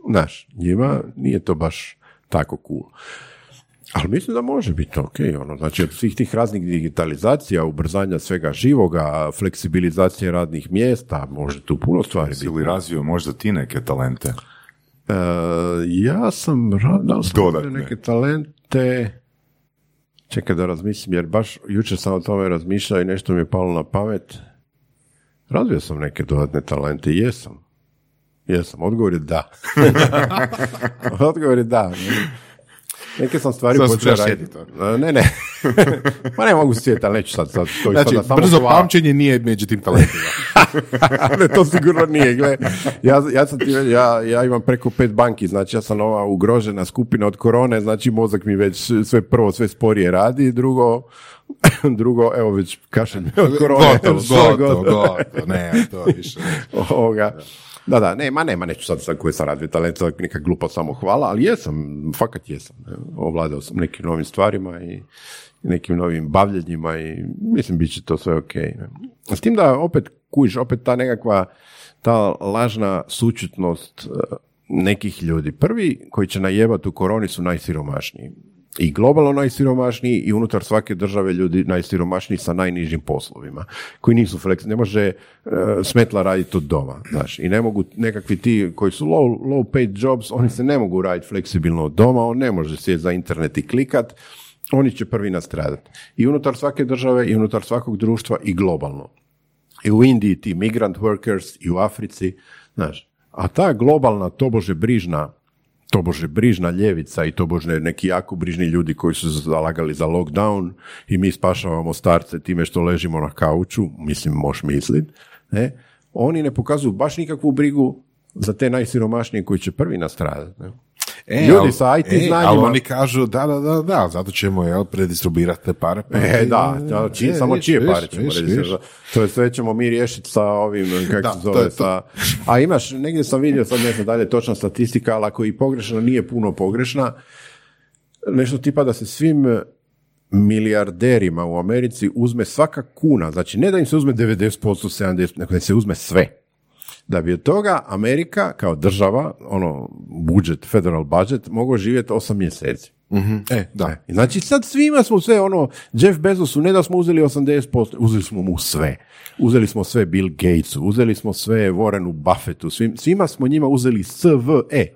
znaš, njima nije to baš tako cool. Ali mislim da može biti ok, ono, znači od svih tih raznih digitalizacija, ubrzanja svega živoga, fleksibilizacije radnih mjesta, može tu puno stvari biti. li razvio možda ti neke talente? E, ja sam radao sam Dodatne. neke talente, čekaj da razmislim, jer baš jučer sam o tome razmišljao i nešto mi je palo na pamet. Razvio sam neke dodatne talente, jesam. Jesam, odgovor je da. <laughs> odgovor je da. Neke sam stvari Sad sam počeo raditi. sjediti, E, Ne, ne. <laughs> Ma ne mogu sjeti, ali neću sad. sad to Znači, samo brzo hvala. pamćenje nije među tim talentima. <laughs> ne, to sigurno nije. Gle, ja, ja, sam ti, ja, ja imam preko pet banki, znači ja sam ova ugrožena skupina od korone, znači mozak mi već sve prvo sve sporije radi, drugo, <clears throat> drugo evo već kašalj me od korone. gotovo, <laughs> gotovo, gotovo, ne, to više. Ovoga. Da, da, ne, ma nema, neću sad sad koji sam radio talent, neka glupa samo hvala, ali jesam, fakat jesam. ne. Ovladao sam nekim novim stvarima i nekim novim bavljenjima i mislim bit će to sve ok. Ne. S tim da opet kužiš, opet ta nekakva ta lažna sučutnost eh, nekih ljudi. Prvi koji će najebati u koroni su najsiromašniji. I globalno najsiromašniji i unutar svake države ljudi najsiromašniji sa najnižim poslovima, koji nisu fleksibilni. Ne može e, smetla raditi od doma, znaš. I ne mogu nekakvi ti koji su low, low paid jobs, oni se ne mogu raditi fleksibilno od doma, on ne može sjeti za internet i klikat, oni će prvi nastradati. I unutar svake države, i unutar svakog društva, i globalno i u Indiji ti migrant workers i u Africi, znaš, a ta globalna tobože brižna tobože brižna ljevica i tobože neki jako brižni ljudi koji su zalagali za lockdown i mi spašavamo starce time što ležimo na kauču, mislim, moš mislit, ne, oni ne pokazuju baš nikakvu brigu za te najsiromašnije koji će prvi nastradati. E, Ljudi sa IT e, znanjima- Ali oni kažu, da, da, da, da, zato ćemo jel, predistribuirati te pare. pa- E, da, da, čiji, E, samo viš, čije pare ćemo viš. To je sve ćemo mi riješiti sa ovim, <laughs> kako se zove, je sa... A imaš, negdje sam vidio, sad ne znam da li je točna statistika, ali ako i pogrešna, nije puno pogrešna, nešto tipa da se svim milijarderima u Americi uzme svaka kuna, znači ne da im se uzme 90%, 70%, nego da im se uzme sve. Da bi od toga Amerika kao država, ono, budžet, federal budget, mogao živjeti 8 mjeseci. E, da. I Znači sad svima smo sve ono, Jeff Bezosu, ne da smo uzeli 80%, uzeli smo mu sve. Uzeli smo sve Bill Gatesu, uzeli smo sve Warrenu Buffettu, svim, svima smo njima uzeli SVE.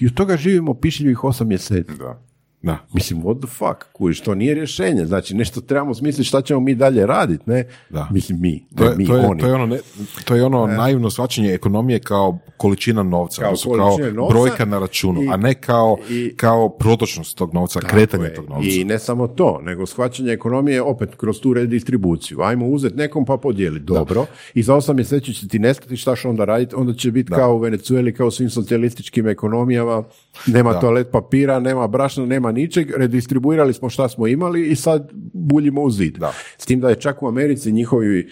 I od toga živimo pišljivih 8 mjeseci. Da. Da. Mislim, what the fuck, kužiš, to nije rješenje, znači nešto trebamo smisliti šta ćemo mi dalje raditi, ne? Da. Mislim, mi, To je, mi, to, je, oni. to je ono, ne, to je ono naivno shvaćanje ekonomije kao količina novca, Kao odnosno kao novca brojka na računu, i- a ne kao, i- kao protočnost tog novca, Tako kretanje je. tog novca. I ne samo to, nego shvaćanje ekonomije opet kroz tu redistribuciju. Ajmo uzeti nekom pa podijeliti. Dobro. I za osam mjeseci će ti nestati šta će onda raditi. Onda će biti kao u Venecueli, kao u svim socijalističkim ekonomijama. Nema Da. toalet papira, nema brašna, nema ničeg. Redistribuirali smo šta smo imali i sad buljimo u zid. Da. S tim da je čak u Americi njihovi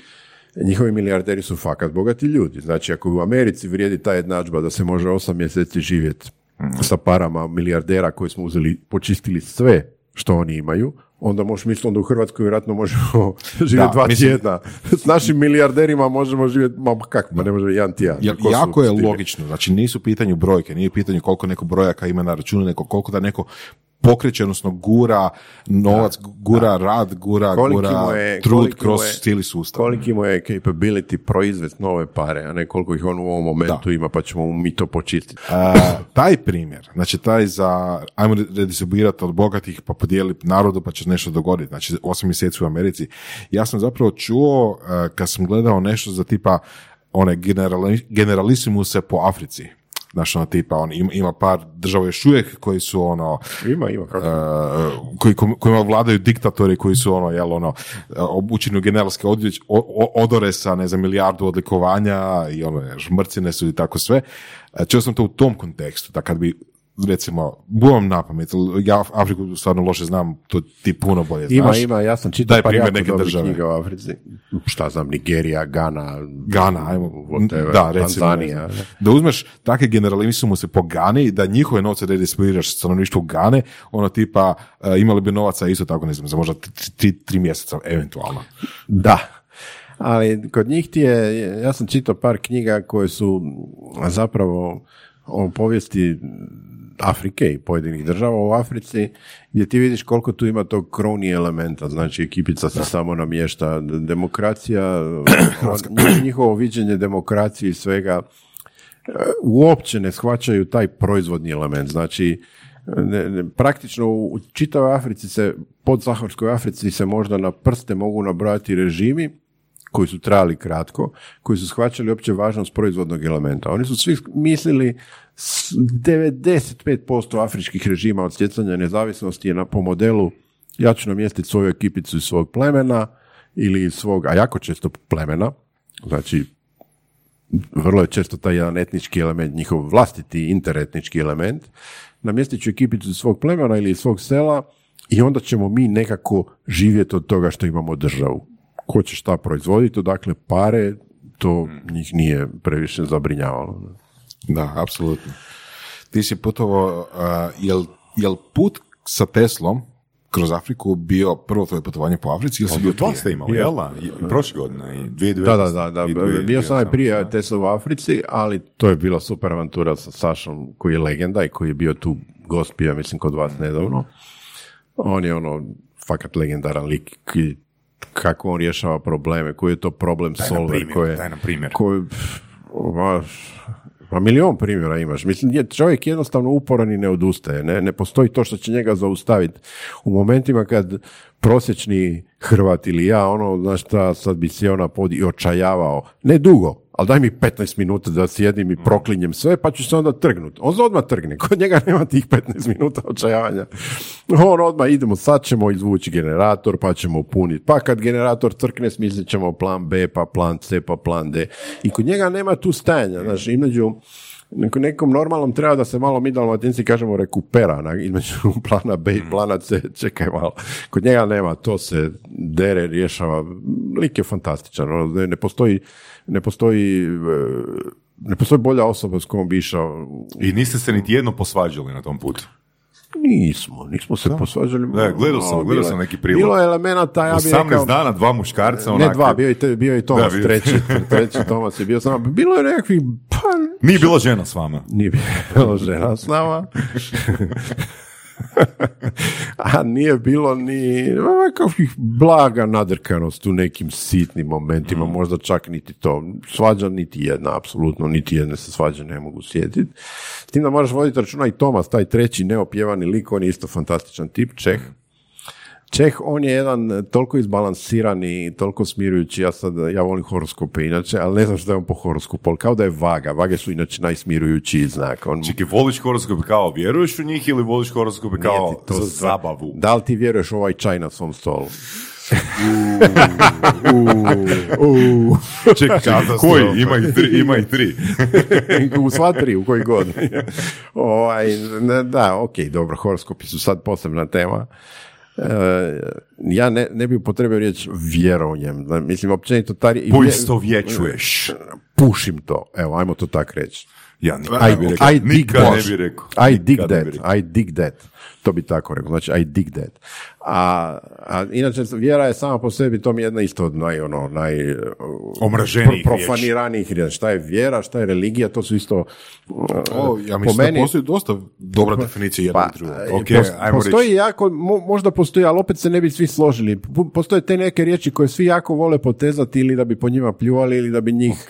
Njihovi milijarderi su fakat bogati ljudi. Znači, ako u Americi vrijedi ta jednadžba da se može osam mjeseci živjeti sa parama milijardera koji smo uzeli, počistili sve što oni imaju, onda možeš misliti onda u Hrvatskoj vjerojatno možemo <laughs> živjeti dva mislim- tjedna. <laughs> S našim milijarderima možemo živjeti, ma kako, ma ne možemo jedan tjedan. Su jako je logično, znači nisu pitanju brojke, nije u pitanju koliko neko brojaka ima na računu, nego koliko da neko pokreće, odnosno gura novac, gura rad, gura, Koliki gura je- trud kroz je- cijeli sustav. Koliki mu je capability proizvesti nove pare, a ne koliko ih on u ovom momentu ima, pa ćemo mi to počistiti. A, taj primjer, znači taj za, ajmo redistribuirati od bogatih pa podijeliti narodu pa će nešto dogoditi, znači osam mjeseci u Americi. Ja sam zapravo čuo, a, kad sam gledao nešto za tipa one generali, generalisimuse po Africi, Znaš, ono tipa, on ima, ima par država još uvijek koji su ono, Ima, ima. Kako? uh, koji, kojima vladaju diktatori koji su ono, jel, ono, obučeni u generalske odjeć, o- o- odore sa, ne znam, milijardu odlikovanja i ono, žmrcine su i tako sve. Uh, Čuo sam to u tom kontekstu, da kad bi recimo, buvam na pamet, ja Afriku stvarno loše znam, to ti puno bolje znaš. Ima, ima, ja sam čitao Daj jako neke države. knjiga u Africi. Šta znam, Nigerija, Gana, Gana, ajmo, whatever, da, recimo, Tanzanija. da uzmeš takve generalismu se po Gani, da njihove novce redistribuiraš stanovništvu Gane, ono tipa, uh, imali bi novaca isto tako, ne znam, za možda tri, tri, tri mjeseca, eventualno. Da. Ali kod njih ti je, ja sam čitao par knjiga koje su zapravo o povijesti Afrike i pojedinih država u Africi, gdje ti vidiš koliko tu ima tog kroni elementa, znači ekipica se samo namješta, demokracija, <coughs> njihovo viđenje demokracije i svega, e, uopće ne shvaćaju taj proizvodni element. Znači, ne, ne, praktično u čitavoj Africi se, podsaharskoj Africi se možda na prste mogu nabrojati režimi koji su trajali kratko, koji su shvaćali opće važnost proizvodnog elementa. Oni su svi mislili s 95% afričkih režima od stjecanja nezavisnosti je na, po modelu ja ću namjestiti svoju ekipicu iz svog plemena ili iz svog, a jako često plemena, znači vrlo je često taj jedan etnički element, njihov vlastiti interetnički element, namjestit ću ekipicu iz svog plemena ili iz svog sela i onda ćemo mi nekako živjeti od toga što imamo državu. Ko će šta proizvoditi, dakle pare, to njih nije previše zabrinjavalo. Da, apsolutno. Ti si putovao, uh, jel, jel put sa Teslom kroz Afriku bio prvo tvoje putovanje po Africi ili si bio Dva prije? ste imali, jel? Prošle godine i 2019. Da, da, da, da. Dvije- bio sam dvije- najprije Tesla u Africi, ali to je bila super avantura sa Sašom koji je legenda i koji je bio tu gost bio, mislim, kod vas nedavno. On je ono, fakat legendaran lik i kako on rješava probleme, koji je to problem nam solver, primjer, koji je- daj nam primjer. koji- pff, ma, pa milion primjera imaš. Mislim, je, čovjek jednostavno uporan i ne odustaje. Ne, ne postoji to što će njega zaustaviti. U momentima kad prosječni Hrvat ili ja, ono, znaš šta, sad bi sjeo na pod i očajavao. Ne dugo, ali daj mi 15 minuta da sjedim i proklinjem sve, pa ću se onda trgnut. On se odmah trgne, <laughs> kod njega nema tih 15 minuta očajavanja. On odmah idemo, sad ćemo izvući generator, pa ćemo puniti. Pa kad generator crkne, smislit ćemo plan B, pa plan C, pa plan D. I kod njega nema tu stajanja, znači, između nekom normalnom treba da se malo mi dalmatinci kažemo rekupera na, između <laughs> plana B i plana C, čekaj malo. Kod njega nema, to se dere, rješava. Lik je fantastičan, ono, ne, ne postoji, ne postoji, e, ne postoji bolja osoba s kojom bi išao. I niste se niti jedno posvađali na tom putu. Nismo, nismo se posvađali. Da, gledao sam- gledao bilo sam neki prilog. Bilo je elemenata, ja bih 18 rekao... dana, dva muškarca, Ne onak, dva, bio je, bio je i Tomas, Da, bio- treći, treći Tomas je bio samo. Bilo je nekakvih, pa Nije bila žena s vama. nije bilo žena s nama. <laughs> <laughs> A nije bilo ni kakvih blaga nadrkanost u nekim sitnim momentima, možda čak niti to. Svađa niti jedna, apsolutno, niti jedne se svađe ne mogu sjetiti. S tim da moraš voditi računa i Tomas, taj treći neopjevani lik, on je isto fantastičan tip, Čeh. Čeh, on je jedan toliko izbalansiran i toliko smirujući, ja sad, ja volim horoskope inače, ali ne znam što je on po horoskopu, ali kao da je vaga, vage su inače najsmirujući znak. On, Čekaj, voliš horoskope kao vjeruješ u njih ili voliš horoskope kao to za zabavu? Da li ti vjeruješ u ovaj čaj na svom stolu? <laughs> Čekaj, koji? Ima ih tri. Ima ih tri. <laughs> u sva tri, u koji god. ovaj, da, ok, dobro, horoskopi su sad posebna tema. E, ja ne, ne bi upotrebio riječ vjerovanjem. Da, Mislim, općenito ta ri- Poistovjećuješ. Pušim to. Evo, ajmo to tak reći. Ja nikad ne bi I, rekao. I dig ne bi rekao. I dig Nikad that. rekao. I dig that. To bi tako rekao. Znači, I dig that. A, a inače, vjera je sama po sebi, to mi je jedna isto od naj, ono, naj... uh, Omraženijih pro- profaniranijih riječi. Šta je vjera, šta je religija, to su isto... uh, O, ja po mislim meni- da postoji dosta dobra definicija jednog pa, i drugog. e, Ok, pos- ajmo postoji jako, mo- možda postoji, ali opet se ne bi svi složili. Postoje te neke riječi koje svi jako vole potezati ili da bi po njima pljuvali ili da bi njih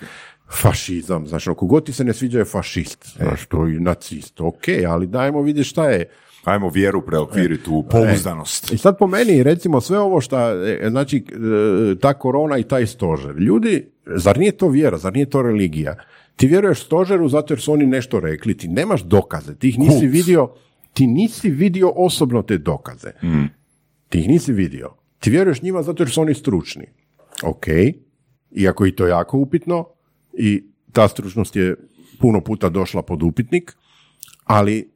fašizam, znaš, ono, kogod ti se ne sviđa je fašist, znaš, to je nacist, ok, ali dajmo vidjeti šta je. Ajmo vjeru preokviriti u pouzdanost. I sad po meni, recimo, sve ovo šta, e, znači, e, ta korona i taj stožer, ljudi, zar nije to vjera, zar nije to religija? Ti vjeruješ stožeru zato jer su oni nešto rekli, ti nemaš dokaze, ti ih nisi Kult. vidio, ti nisi vidio osobno te dokaze. Ti ih nisi vidio. Ti vjeruješ njima zato jer su oni stručni. Ok, iako i to jako upitno i ta stručnost je puno puta došla pod upitnik, ali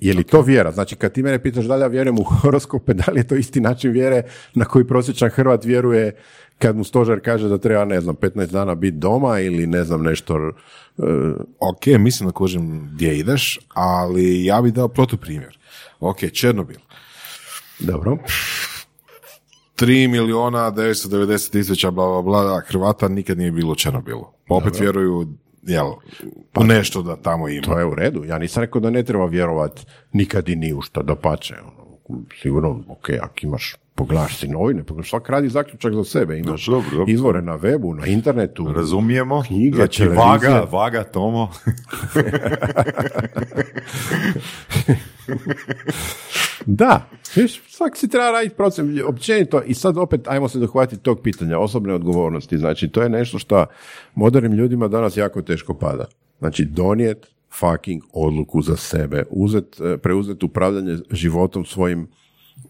je li to vjera? Znači, kad ti mene pitaš da li ja vjerujem u horoskope, <laughs> da li je to isti način vjere na koji prosječan Hrvat vjeruje kad mu stožer kaže da treba, ne znam, 15 dana biti doma ili ne znam nešto... e, Ok, mislim da kožem gdje ideš, ali ja bih dao protuprimjer. Ok, Černobil. Dobro. 3 miliona 990 tisuća bla, bla, bla, Hrvata nikad nije bilo u Černobilu. Pa opet vjeruju, jel, u nešto da tamo ima. To je u redu. Ja nisam rekao da ne treba vjerovat nikad i ni u što, da pače. Ono, sigurno, ok, ako imaš pogledaš si novine, pogledaš, svak radi zaključak za sebe, imaš Dobro, dobro. izvore na webu, na internetu. Razumijemo. Knjige, znači, vaga, vaga, Tomo. <laughs> Da, viš, svak si treba raditi proces, općenito, i sad opet ajmo se dohvatiti tog pitanja, osobne odgovornosti, znači to je nešto što modernim ljudima danas jako teško pada. Znači donijet fucking odluku za sebe, uzet, e, preuzeti upravljanje životom svojim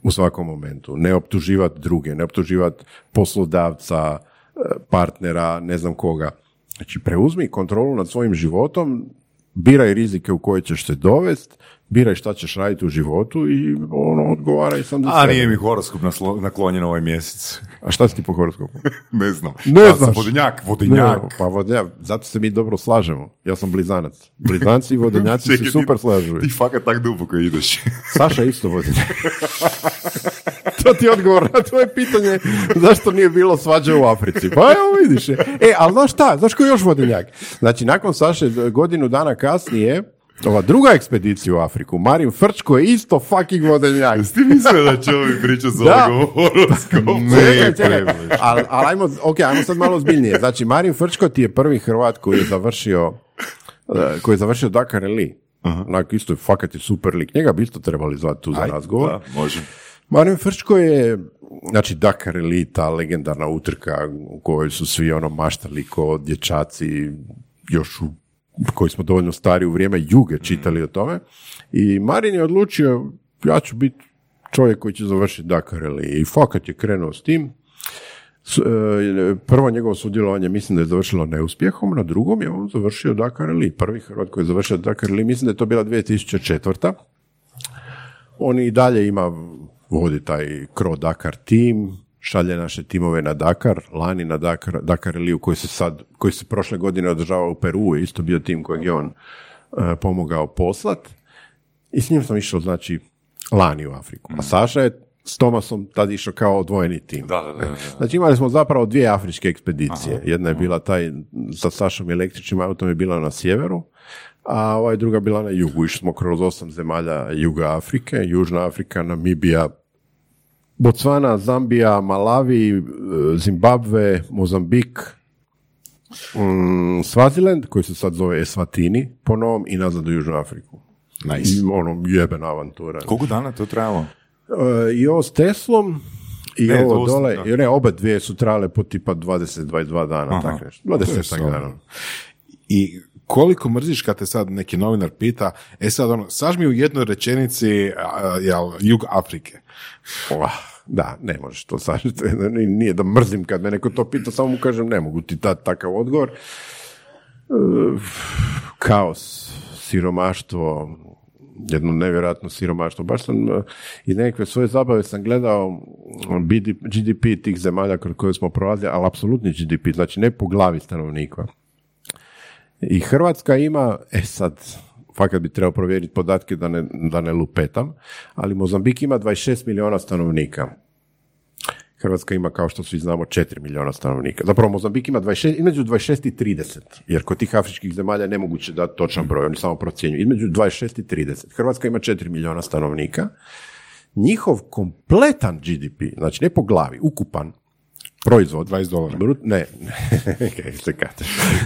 u svakom momentu, ne optuživati druge, ne optuživati poslodavca, e, partnera, ne znam koga. Znači preuzmi kontrolu nad svojim životom, biraj rizike u koje ćeš se dovest, biraj šta ćeš raditi u životu i ono, odgovaraj sam za A sebe. nije mi horoskop naslo- naklonjen ovaj mjesec. <laughs> A šta si ti po horoskopu? <laughs> ne znam. Ne Ja sam znaš. Vodenjak, vodenjak. Ne, pa vodenjak, zato se mi dobro slažemo. Ja sam blizanac. Blizanci i vodenjaci <laughs> se super slažu. Ti fakat tak duboko ideš. Saša isto vodenjak. to ti je odgovor na tvoje pitanje zašto nije bilo svađa u Africi. Pa evo vidiš. E, ali znaš šta? Znaš ko je još vodenjak? Znači, nakon Saše godinu dana kasnije, ova druga ekspedicija u Afriku, Marin Frčko je isto fucking vodenjak. Ti mislio da će ovi pričati za Da. ovog horoskopa? <laughs> Čekaj, čekaj. Al, ajmo, ok, ajmo sad malo zbiljnije. Znači, Marin Frčko ti je prvi Hrvat koji je završio eh, koji je završio Dakar Rally. Onak isto je fakat je super lik. Njega bi isto trebali zvati tu za razgovor. Da, može. Marin Frčko je, znači Dakar Rally, ta legendarna utrka u kojoj su svi ono maštali ko dječaci još u koji smo dovoljno stari u vrijeme juge čitali o tome. I Marin je odlučio, ja ću biti čovjek koji će završiti Dakar. I fakat je krenuo s tim. E, Prvo njegovo sudjelovanje mislim da je završilo neuspjehom, na drugom je on završio Dakar Rally. Prvi Hrvat koji je završio Dakar Rally, mislim da je to bila 2004. On i dalje ima, vodi taj Kro Dakar tim, šalje naše timove na Dakar, lani na Dakar, Dakar Rally koji se sad, koji se prošle godine održava u Peru, je isto bio tim kojeg je on e, pomogao poslat. I s njim sam išao, znači, lani u Afriku. A Saša je s Tomasom tad išao kao odvojeni tim. Da, da, da, da. Znači imali smo zapravo dvije afričke ekspedicije. Jedna je bila taj sa Sašom električnim autom je bila na sjeveru, a ovaj druga bila na jugu. Išli smo kroz osam zemalja Juga Afrike, Južna Afrika, Namibija, Botswana, Zambija, Malavi, e, Zimbabve, Mozambik, mm, Swaziland, koji se sad zove Eswatini, po novom, i nazad u Južnu Afriku. Nice. I, ono, jebena avantura. Koliko dana to trajalo? E, I ovo s Teslom, i Ne, ovo dole, da. i ne, oba dvije su trajale po tipa 20-22 dana, Aha. tako nešto. 20 solidno. dana. I koliko mrziš kad te sad neki novinar pita, e sad ono, saž mi u jednoj rečenici a, jel, jug Afrike. Oh, da, ne možeš to sažeti. Nije da mrzim kad me neko to pita, samo mu kažem ne mogu ti dati takav odgovor. Kaos, siromaštvo, jedno nevjerojatno siromaštvo. Baš sam e, iz nekakve svoje zabave sam gledao GDP tih zemalja kroz koje smo prolazili, ali apsolutni GDP, znači ne po glavi stanovnika. I Hrvatska ima, e sad, fakat bi trebao provjeriti podatke da ne, da ne lupetam, ali Mozambik ima 26 milijuna stanovnika. Hrvatska ima, kao što svi znamo, 4 milijuna stanovnika. Zapravo, Mozambik ima 26, između 26 i 30, jer kod tih afričkih zemalja je nemoguće dati točan broj, oni samo procjenjuju. Između 26 i 30. Hrvatska ima 4 milijuna stanovnika. Njihov kompletan GDP, znači ne po glavi, ukupan proizvod, 20 dolara. Brut, ne. <laughs>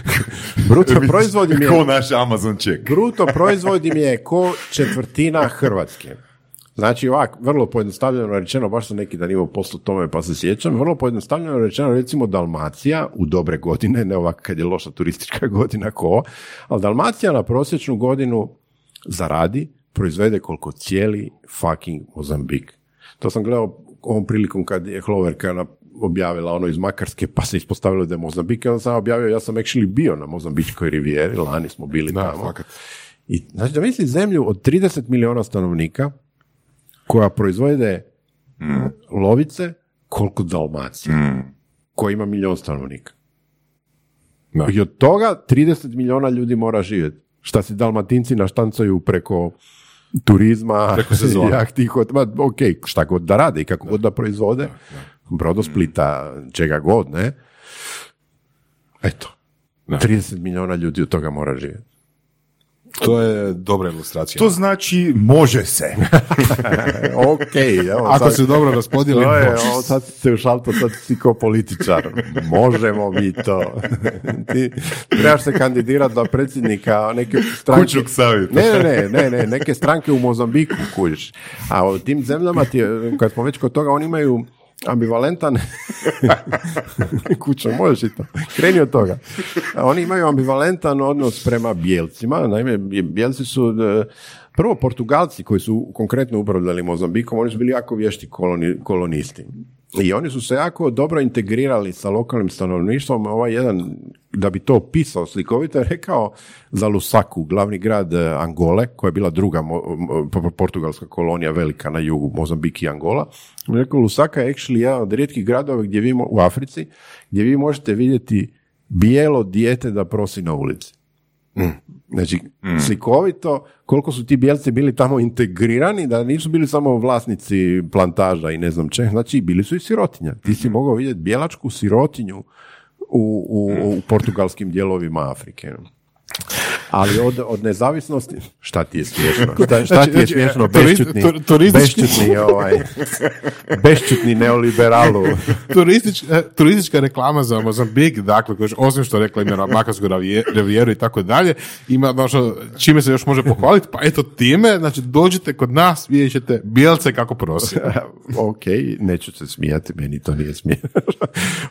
<laughs> Bruto proizvod im je, Ko naš Amazon check. bruto proizvod im je ko četvrtina Hrvatske. Znači ovak, vrlo pojednostavljeno rečeno, baš sam neki dan imao poslu tome pa se sjećam, vrlo pojednostavljeno rečeno recimo Dalmacija u dobre godine, ne ovak kad je loša turistička godina ko, ali Dalmacija na prosječnu godinu zaradi, proizvede koliko cijeli fucking Mozambik. To sam gledao ovom prilikom kad je Hloverka na, objavila ono iz Makarske, pa se ispostavilo da je Mozambik, onda sam objavio, ja sam actually bio na Mozambičkoj rivijeri, lani smo bili Da, tamo. fakat. I, znači da misli zemlju od 30 milijuna stanovnika koja proizvode lovice koliko Dalmacija, koja ima milijon stanovnika. Da. I od toga 30 milijuna ljudi mora živjeti. Šta si dalmatinci naštancaju preko turizma, Preko <laughs> ma, ok, šta god da rade i kako god da proizvode, brodosplita, čega god, ne. Eto, Da. 30 milijuna ljudi od toga mora živjeti. To je dobra ilustracija. To znači može se. <laughs> ok, evo, Ako sad- se dobro raspodijeli, To je, može. ovo, sad si se ušalto, sad si ko političar. Možemo mi to. <laughs> Ti trebaš se kandidirati za predsjednika neke stranke. Kućnog savjeta. Ne, ne, ne, ne, ne, neke stranke u Mozambiku, kužiš. A u tim zemljama, ti, kad smo već kod toga, oni imaju ambivalentan <laughs> kućno, možeš i to. Kreni od toga. Oni imaju ambivalentan odnos prema bijelcima. Naime, bijelci su e, prvo Portugalci koji su konkretno upravljali Mozambikom, oni su bili jako vješti koloni, kolonisti. I oni su se jako dobro integrirali sa lokalnim stanovništvom. Ovaj jedan, da bi to opisao slikovito, je rekao za Lusaku, glavni grad e, Angole, koja je bila druga portugalska kolonija velika na jugu, Mozambik i Angola. On je rekao, Lusaka je actually jedan od rijetkih gradova gdje vi, u Africi, gdje vi možete vidjeti bijelo dijete da prosi na ulici. Znači, slikovito, koliko su ti bijelci bili tamo integrirani, da nisu bili samo vlasnici plantaža i ne znam če, znači bili su i sirotinja. Ti si mogao vidjeti bijelačku sirotinju u, u, u portugalskim dijelovima Afrike. Ali od, od nezavisnosti, šta ti je smiješno? Šta, šta ti je Znači, smiješno? Bešćutni, bešćutni, ovaj, bešćutni neoliberalu. Turistič, e, turistička reklama za Mozambik, dakle, koji osim što reklamira Makarsku ravije- rivijeru i tako dalje, ima znači, čime se još može pohvaliti, pa eto time, znači dođite kod nas, vidjet ćete bijelce kako prosi. <laughs> ok, neću se smijati, meni to nije smiješno.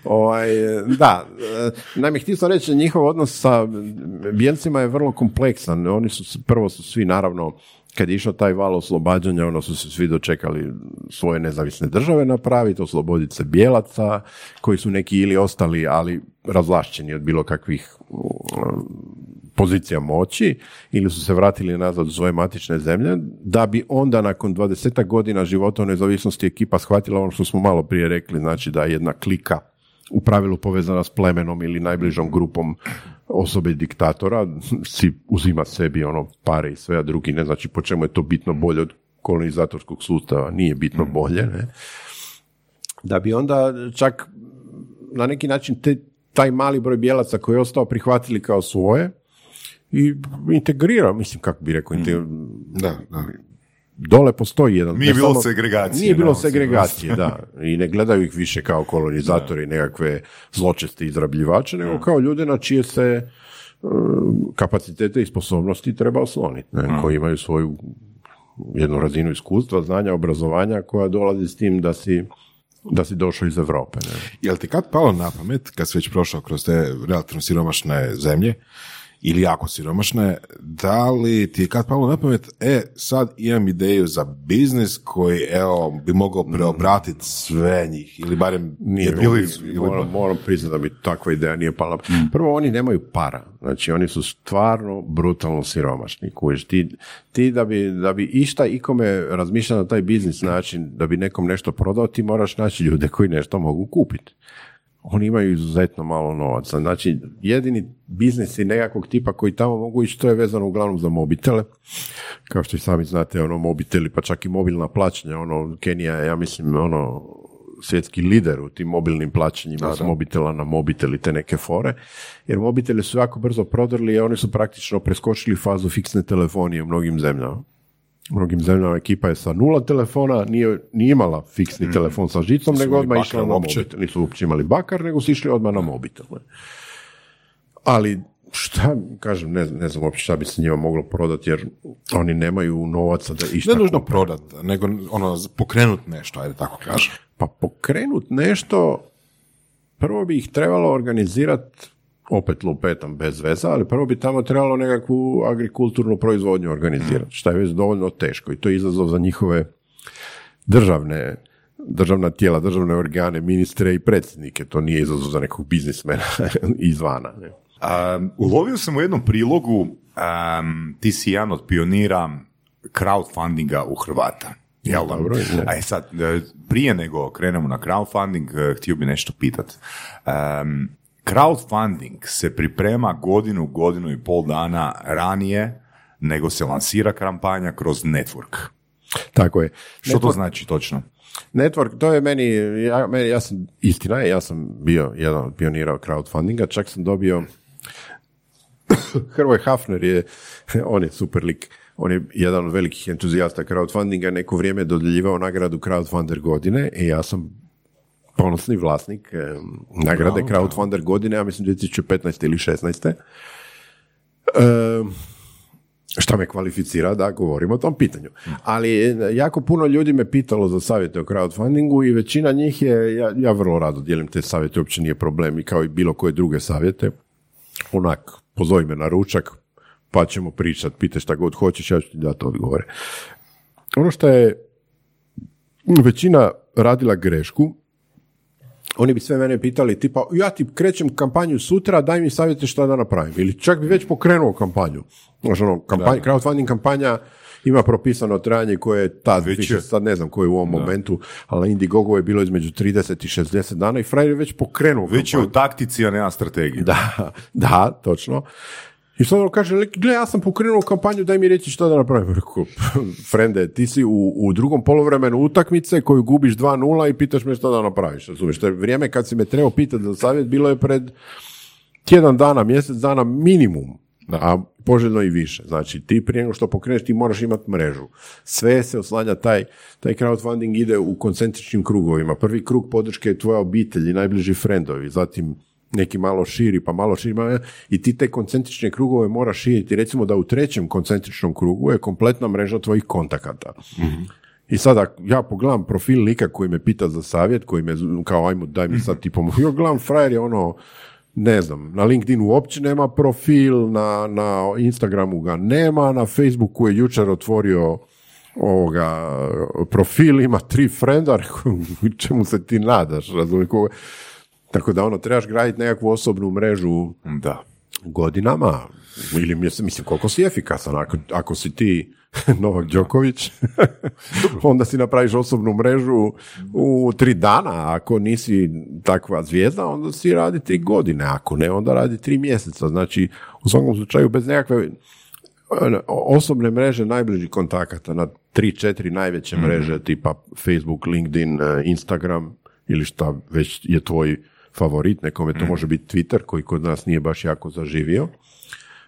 ovaj, da, e, naime, htio sam reći, njihov odnos sa bijelcima je vrlo kompleksan. Oni su, prvo su svi, naravno, kad je išao taj val oslobađanja, ono su se svi dočekali svoje nezavisne države napraviti, osloboditi se bijelaca, koji su neki ili ostali, ali razlašćeni od bilo kakvih pozicija moći ili su se vratili nazad u svoje matične zemlje, da bi onda nakon 20 godina života u nezavisnosti ekipa shvatila ono što smo malo prije rekli, znači da jedna klika u pravilu povezana s plemenom ili najbližom grupom osobe diktatora, si uzima sebi ono pare i sve, a drugi ne, znači po čemu je to bitno bolje od kolonizatorskog sustava nije bitno bolje, ne? da bi onda čak na neki način te, taj mali broj bijelaca koji je ostao prihvatili kao svoje i integrirao, mislim kako bi rekao, inte- Da, da. Dole postoji jedan... Nije bilo samo- segregacije, Nije bilo segregacije, da. <laughs> I ne gledaju ih više kao kolonizatori, nekakve zločeste izrabljivače, nego kao ljude na čije se e, kapacitete i sposobnosti treba osloniti, ne, koji imaju svoju jednu razinu iskustva, znanja, obrazovanja koja dolazi s tim da si da si došao iz Europe. Ne. Jel ti kad palo na pamet, kad si već prošao kroz te relativno siromašne zemlje, ili jako siromašne, da li ti je kad palo na pamet, e, sad imam ideju za biznis koji, evo, bi mogao preobratiti sve njih, ili barem Nije ili- moram, moram priznati da mi takva ideja nije pala. Prvo, oni nemaju para. Znači, oni su stvarno brutalno siromašni. Kužiš, ti, ti da, bi, da bi išta ikome razmišljao na taj biznis način, da bi nekom nešto prodao, ti moraš naći ljude koji nešto mogu kupiti. Oni imaju izuzetno malo novaca. Znači, jedini biznisi nekakvog tipa koji tamo mogu ići, to je vezano uglavnom za mobitele. Kao što i sami znate, ono, mobiteli, pa čak i mobilna plaćanja, ono, Kenija je, ja mislim, ono, svjetski lider u tim mobilnim plaćanjima s mobitela na mobitel i te neke fore, jer mobiteli su jako brzo prodrli i oni su praktično preskočili fazu fiksne telefonije u mnogim zemljama. Mnogim zemljama ekipa je sa nula telefona, nije, nije imala fiksni telefon sa žicom, nego odmah išla na uopće. mobitel. Nisu uopće imali bakar, nego su išli odmah na mobitel. ne. Ali šta, kažem, ne, ne znam uopće šta bi se njima moglo prodati, jer oni nemaju novaca da išta Ne nužno prodat, nego ono, pokrenut nešto, ajde tako kažem. Pa pokrenut nešto, prvo bi ih trebalo organizirati, opet lupetam bez veza, ali prvo bi tamo trebalo nekakvu agrikulturnu proizvodnju organizirati, što je već dovoljno teško i to je izazov za njihove državne državna tijela, državne organe, ministre i predsjednike. To nije izazov za nekog biznismena <laughs> izvana. Ne? Um, ulovio sam u jednom prilogu, um, ti si jedan od pionira crowdfundinga u Hrvata. Jel? Dobro, ne. A je sad, e, prije nego krenemo na crowdfunding, e, htio bi nešto pitat. Um, crowdfunding se priprema godinu, godinu i pol dana ranije nego se lansira kampanja kroz network. Tako je. Što to znači točno? Network, to je meni, ja, meni, ja sam, istina je, ja sam bio jedan od pionira crowdfundinga, čak sam dobio, <coughs> Hrvoj Hafner je, <laughs> on je super lik, on je jedan od velikih entuzijasta crowdfundinga, neko vrijeme je dodjeljivao nagradu crowdfunder godine i ja sam ponosni vlasnik nagrade crowdfunder godine, ja mislim 2015. ili 16. E, šta me kvalificira da govorim o tom pitanju. Ali e, jako puno ljudi me pitalo za savjete o crowdfundingu i većina njih je, ja, ja vrlo rado dijelim te savjete, uopće nije problem i kao i bilo koje druge savjete. Onak, pozovi me na ručak, pa ćemo pričat, pitaj šta god hoćeš, ja ću ti dati odgovore. Ono što je većina radila grešku, oni bi sve mene pitali tipa, ja ti krećem kampanju sutra, daj mi savjete šta da napravim. Ili čak bi već pokrenuo kampanju. Znaš, ono, kampanja, crowdfunding kampanja ima propisano trajanje koje je tad, više, sad ne znam koje je u ovom momentu, ali na Indiegogo je bilo između 30 i 60 dana i frajer je već pokrenuo Već je u taktici, a nema strategije. Da, <laughs> da, točno. I sad on kaže, "Lik, gle, ja sam pokrenuo kampanju, daj mi reći što da napravim. <laughs> Rekao, frende, ti si u, u drugom polovremenu utakmice koju gubiš 2-0 i pitaš me što da napraviš. Razumiješ, to je vrijeme kad si me trebao pitati za savjet, bilo je pred tjedan dana, mjesec dana minimum, a poželjno i više. Znači, ti prije nego što pokreneš, ti moraš imati mrežu. Sve se oslanja, taj, taj crowdfunding ide u koncentričnim krugovima. Prvi krug podrške je tvoja obitelj i najbliži frendovi, zatim neki malo širi, pa malo širi, i ti te koncentrične krugove moraš širiti. Recimo da u trećem koncentričnom krugu je kompletna mreža tvojih kontakata. I sada ja pogledam profil lika koji me pita za savjet, koji me kao ajmo daj mi sad tipom, ja gledam frajer je ono, ne znam, na LinkedInu uopće nema profil, na, na Instagramu ga nema, na Facebooku je jučer otvorio ovoga profil, ima tri frenda, <laughs> čemu se ti nadaš, razumiješ? Ko- Tako da ono, trebaš graditi nekakvu osobnu mrežu Da. godinama, ili mislim koliko si efikasan, ako, ako si ti <laughs> Novak Đoković, <laughs> onda si napraviš osobnu mrežu u tri dana, ako nisi takva zvijezda, onda si radi tri godine, ako ne, onda radi tri mjeseca, znači u svakom slučaju bez nekakve ono, osobne mreže najbližih kontakata na tri, četiri najveće mreže tipa Facebook, LinkedIn, e, Instagram ili šta već je tvoj favorit, nekome to može biti Twitter koji kod nas nije baš jako zaživio.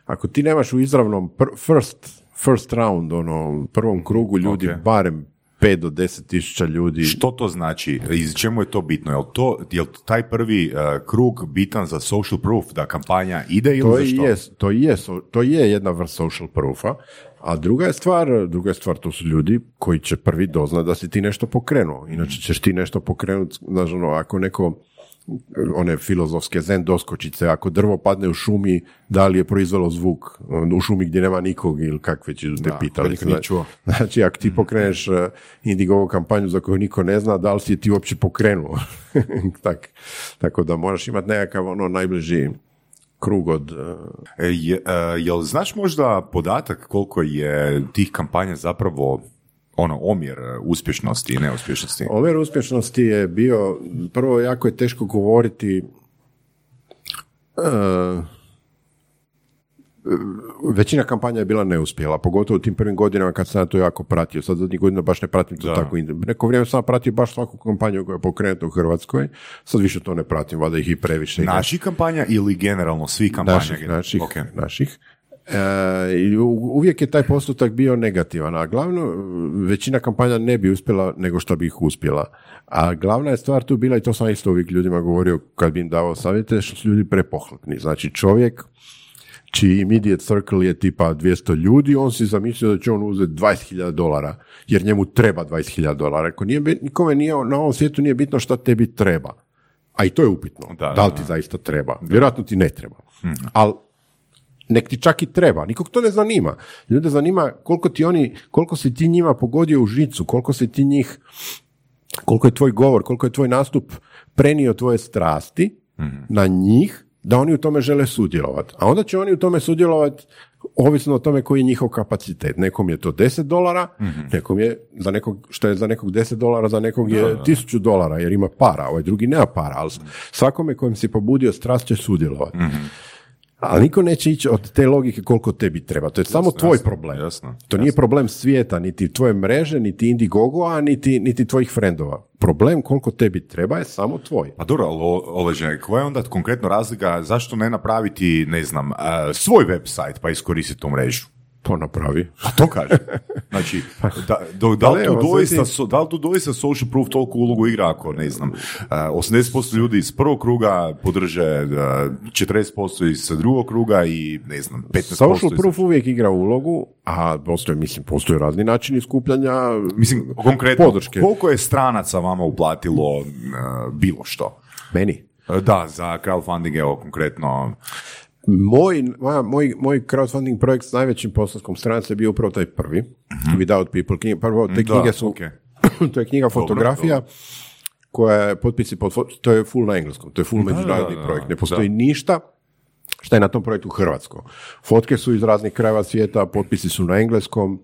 Ako ti nemaš u izravnom pr- first, first round, ono, prvom krugu ljudi, Ok. barem 5 do 10 tisuća ljudi, Što to znači? Iz čemu je to bitno? Je to, je taj prvi eh, krug bitan za social proof, da kampanja ide ili to za što? je, to je, to je jedna vrst social proofa, a druga je stvar, druga je stvar, to su ljudi koji će prvi doznat da si ti nešto pokrenuo. Inače ćeš ti nešto pokrenuti, znaš, ono, ako neko one filozofske zen doskočice, ako drvo padne u šumi, da li je proizvelo zvuk u šumi gdje nema nikog ili kakve će te pitali. čuo. <laughs> Znači, ako ti pokreneš uh, Indigovu kampanju za koju niko ne zna, da li si ti uopće pokrenuo? <laughs> tak, tako da moraš imati nekakav ono najbliži krug od... uh, E, je, e, jel znaš možda podatak koliko je tih kampanja zapravo ono omjer e, uspješnosti i neuspješnosti? Omjer uspješnosti je bio, prvo jako je teško govoriti uh, većina kampanja je bila neuspjela, pogotovo u tim prvim godinama kad sam ja to jako pratio. Sad zadnjih godina baš ne pratim to Da. tako. Neko vrijeme sam pratio baš svaku kampanju koja je pokrenuta u Hrvatskoj. Sad više to ne pratim, valjda ih i previše. Naših kampanja ili generalno svih kampanja? naših, naših, Ok. naših. E, uvijek je taj postotak bio negativan, a glavno, većina kampanja ne bi uspjela nego što bi ih uspjela. A glavna je stvar tu bila, i to sam isto uvijek ljudima govorio kad bi im davao savjete, što su ljudi prepohlepni. Znači čovjek čiji immediate circle je tipa 200 ljudi, on si zamislio da će on uzeti 20.000 dolara, jer njemu treba 20.000 dolara. Ako nije, nikome nije, na ovom svijetu nije bitno šta tebi treba. A i to je upitno. Da, Da, li ti zaista treba? Vjerojatno ti ne treba. Ali nek ti čak i treba. Nikog to ne zanima. Ljude zanima koliko ti oni, koliko si ti njima pogodio u žicu, koliko si ti njih, koliko je tvoj govor, koliko je tvoj nastup prenio tvoje strasti na njih, da oni u tome žele sudjelovati. A onda će oni u tome sudjelovati ovisno o tome koji je njihov kapacitet. Nekom je to 10 dolara, nekom je za nekog, što je za nekog 10 dolara, za nekog je 1000 dolara, jer ima para, ovaj drugi nema para, ali svakome kojem si pobudio strast će sudjelovati. Ali niko neće ići od te logike koliko tebi treba. To je samo tvoj jasno, problem. jasno, to nije problem svijeta, niti tvoje mreže, niti Indiegogo-a, niti, niti tvojih frendova. Problem koliko tebi treba je samo tvoj. Pa dobro, Oleže, koja je onda konkretno razlika, zašto ne napraviti, ne znam, svoj website pa iskoristiti tu mrežu? To napravi. A to kaže. Znači, <laughs> da, do- da, li Pa tu doista, so- da li tu doista social proof toliko ulogu igra ako, ne znam, e, 80% ljudi iz prvog kruga podrže e, 40% iz drugog kruga i, ne znam, 15% Social iz... proof uvijek igra ulogu, a postoje, mislim, postoje razni načini skupljanja Mislim, konkretno, podrške. koliko je stranaca vama uplatilo bilo što? Meni. Da, za crowdfunding, evo, konkretno, Moj, moja, moj, moj crowdfunding projekt s najvećim postotkom stranaca je bio upravo taj prvi, Without People. Knjige, prvo, te Da, knjige su, ok. <clears throat> to je knjiga fotografija, koja je potpisi, pod, to je full na engleskom, to je full međunarodni da, da, projekt, ne postoji ništa šta je na tom projektu hrvatsko. Fotke su iz raznih krajeva svijeta, potpisi su na engleskom,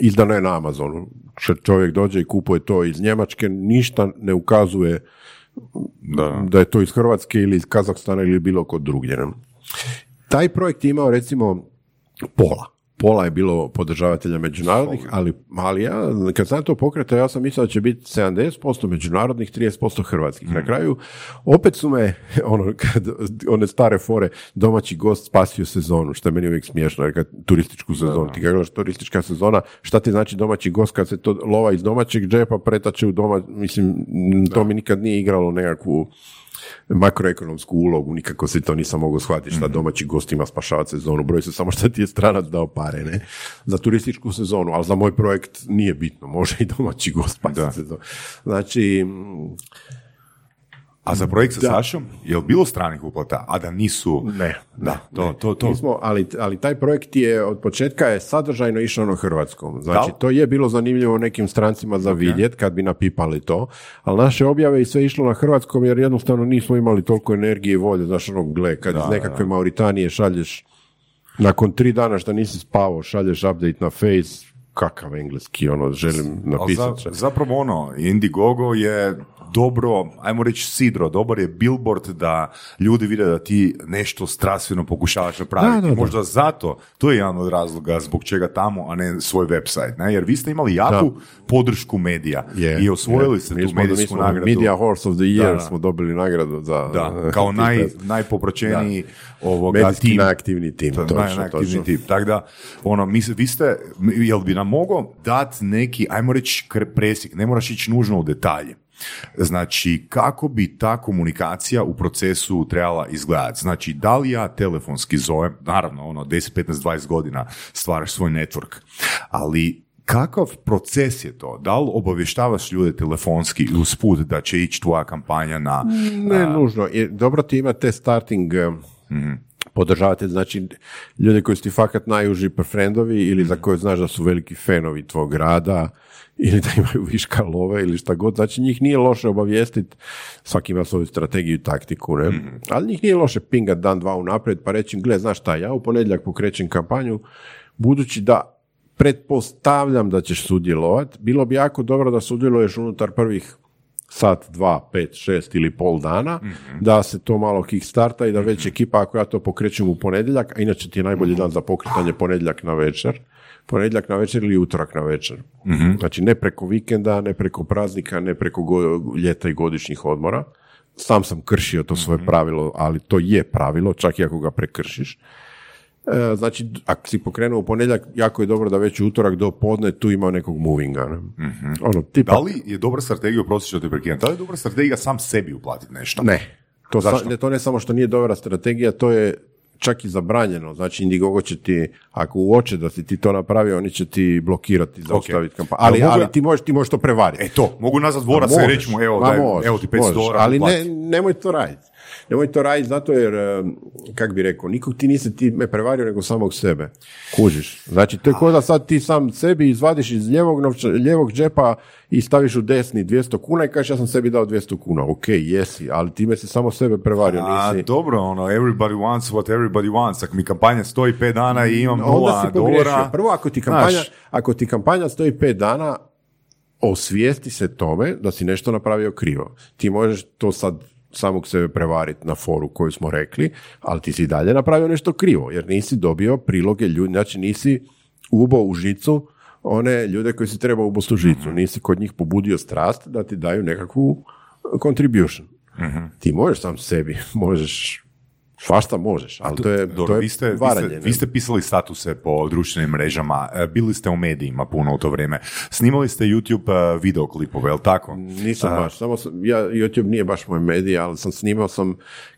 izdano je na Amazonu. Što čovjek dođe i kupuje to iz Njemačke, ništa ne ukazuje da, da je to iz Hrvatske ili iz Kazahstana ili bilo kod drugdje. Taj projekt je imao recimo pola. Pola je bilo podržavatelja međunarodnih, ali, ali ja, kad sam to pokretao, ja sam mislio da će biti 70% međunarodnih, 30% hrvatskih. Na kraju, opet su me, <laughs> ono, kad, one stare fore, domaći gost spasio sezonu, što je meni uvijek smiješno, jer kad turističku sezonu, ti kad gledaš turistička sezona, šta ti znači domaći gost kad se to lova iz domaćeg džepa pretače u doma, mislim, to mi nikad nije igralo nekakvu makroekonomsku ulogu, nikako se to nisam mogao shvatiti šta domaći gost ima spašavati sezonu, broj se samo šta ti je stranac dao pare, ne? Za turističku sezonu, ali za moj projekt nije bitno, može i domaći gost spasiti sezonu. Znači, A za projekt sa Sašom, je li bilo stranih uplata, a da nisu... ne, Da, to, to, to. Mi smo, ali, ali taj projekt je od početka je sadržajno išao na hrvatskom. Znači, Da. to je bilo zanimljivo nekim strancima za vidjet kad bi napipali to, ali naše objave i sve išlo na hrvatskom jer jednostavno nismo imali toliko energije i volje. Znaš, ono, gle, kad iz nekakve Mauritanije šalješ nakon tri dana što nisi spavao, šalješ update na face, kakav engleski, ono, želim Ali za- napisati. zapravo ono, Indiegogo je dobro, ajmo reći sidro, dobar je billboard da ljudi vide da ti nešto strastveno pokušavaš napraviti. Da, da, da. Možda zato, to je jedan od razloga zbog čega tamo, a ne svoj website. Ne? Jer vi ste imali jaku podršku medija Je, i osvojili je. ste Mi tu smo- medijsku smo nagradu. Media Horse of the Year smo dobili nagradu za... Da, kao <laughs> naj, najpopraćeniji ovoga Medijski tim. najaktivniji tim, To točno, naj- točno. tim. Tako da, ono, mi, vi ste, jel bi nam mogao dati neki, ajmo reći, presjek, ne moraš ići nužno u detalje. Znači, kako bi ta komunikacija u procesu trebala izgledati? Znači, da li ja telefonski zovem, naravno, ono, 10, 15, 20 godina stvaraš svoj network, ali kakav proces je to? Da li obavještavaš ljude telefonski usput da će ići tvoja kampanja na... Ne, nužno. Dobro ti ima te starting eh, podržavatelj, znači ljudi koji su ti fakat najuži friendovi ili za koje znaš da su veliki fanovi tvog rada ili da imaju <laughs> viška love ili šta god. Znači njih nije loše obavijestiti, svaki ima svoju strategiju i taktiku, ne? Ali njih nije loše pingat dan, dva unaprijed pa reći, gle, znaš šta, ja u ponedjeljak pokrećem kampanju, budući da pretpostavljam da ćeš sudjelovat, bilo bi jako dobro da sudjeluješ unutar prvih sat, dva, pet, šest ili pol dana, da se to malo kickstarta i da već ekipa, ako ja to pokrećem u ponedjeljak, a inače ti je najbolji dan za pokretanje ponedjeljak na večer, ponedjeljak na večer ili utorak na večer. Znači ne preko vikenda, ne preko praznika, ne preko go- ljeta i godišnjih odmora. Sam sam kršio to svoje pravilo, ali to je pravilo, čak i ako ga prekršiš. E, znači, ako si pokrenuo u ponedjeljak, jako je dobro da već utorak do podne tu ima nekog movinga. Ne? Ono, tipa, Da li je dobra strategija, oprosti što te prekidam, da li je dobra strategija sam sebi uplatiti nešto? Ne. To, sa- Zašto? ne, to ne samo što nije dobra strategija, to je čak i zabranjeno. Znači, Indiegogo će ti, ako uoče da si ti to napravio, oni će ti blokirati, zaustaviti kampanju. Ali, ali ja- ti, možeš, ti možeš to prevariti. E to, mogu nazvat dvoraca i reći mu, evo, daj, možeš, evo ti 500 možeš, dolara. Ali ne, nemoj to raditi. Nemoj to raditi zato jer, eh, kak bi rekao, nikog ti nisi ti me prevario nego samog sebe. Kužiš. Znači, to je kao da sad ti sam sebi izvadiš iz ljevog, novča, ljevog džepa i staviš u desni 200 kuna i kažeš ja sam sebi dao 200 kuna. Ok, jesi, ali time si samo sebe prevario. A nisi... dobro, ono, everybody wants what everybody wants. Ako mi kampanja stoji 5 dana i imam nula dolara... Prvo, ako ti, kampanja, znaš, ako ti kampanja stoji pet dana, osvijesti se tome da si nešto napravio krivo. Ti možeš to sad samog sebe prevariti na foru koju smo rekli, ali ti si i dalje napravio nešto krivo, jer nisi dobio priloge ljudi, znači nisi ubo u žicu one ljude koji si trebao ubosti u žicu, nisi kod njih pobudio strast da ti daju nekakvu contribution. Ti možeš sam sebi, <laughs> možeš, svašta možeš, ali to je, Dobro, to je vi, ste, vi, varanje. ste, ne? vi ste pisali statuse po društvenim mrežama, e, bili ste u medijima puno u to vrijeme, snimali ste YouTube e, videoklipove, jel tako? Nisam baš, samo sam, ja, YouTube nije baš moj medij, ali sam snimao sam,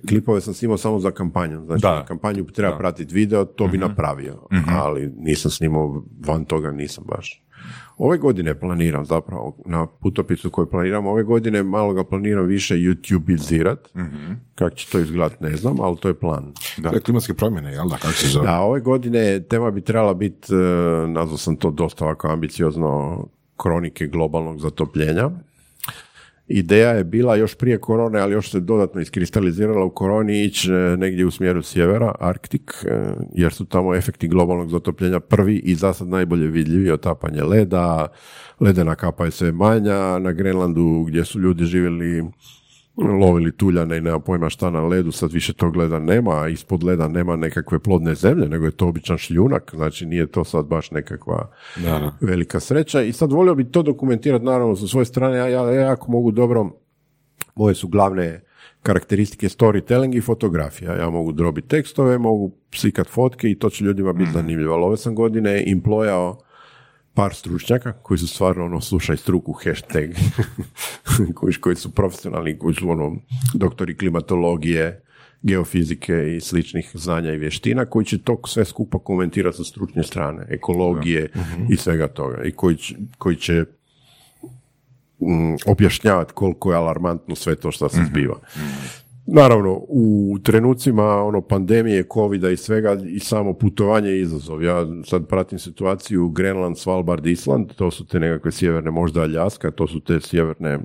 klipove sam snimao samo za kampanju. Znači, Da. Kampanju treba pratiti video, to bi napravio, ali nisam snimao van toga, nisam baš. Ove godine planiram zapravo, na putopisu koji planiram, ove godine malo ga planiram više YouTubeizirat, Mhm. kako će to izgledati ne znam, ali to je plan. To je klimatske promjene, jel da, kako se zove? Da, ove godine tema bi trebala biti, e, nazvao sam to dosta ovako ambiciozno, kronike globalnog zatopljenja. Ideja je bila još prije korone, ali još se dodatno iskristalizirala u koroni ići e, negdje u smjeru sjevera, Arktik, e, jer su tamo efekti globalnog zatopljenja prvi i za sad najbolje vidljivi, otapanje leda, ledena kapa je sve manja, na Grenlandu gdje su ljudi živjeli lovili tuljane i nema pojma šta na ledu, sad više tog leda nema, a ispod leda nema nekakve plodne zemlje, nego je to običan šljunak, znači nije to sad baš nekakva Da, da. velika sreća. I sad volio bi to dokumentirati naravno sa svoje strane, ja, ja, ja jako mogu dobro, moje su glavne karakteristike storytelling i fotografija. Ja mogu drobiti tekstove, mogu slikat fotke i to će ljudima biti zanimljivo. Ali ove sam godine implojao par stručnjaka koji su stvarno ono slušaj struku hashtag <laughs> koji, koji su profesionalni koji su ono doktori klimatologije geofizike i sličnih znanja i vještina koji će to sve skupa komentirati sa stručne strane ekologije i svega toga. I koji će, koji će mm, objašnjavati koliko je alarmantno sve to što se zbiva. Naravno, u trenucima ono pandemije, covida i svega i samo putovanje je izazov. Ja sad pratim situaciju Grenland, Svalbard, Island, to su te nekakve sjeverne, možda Aljaska, to su te sjeverne,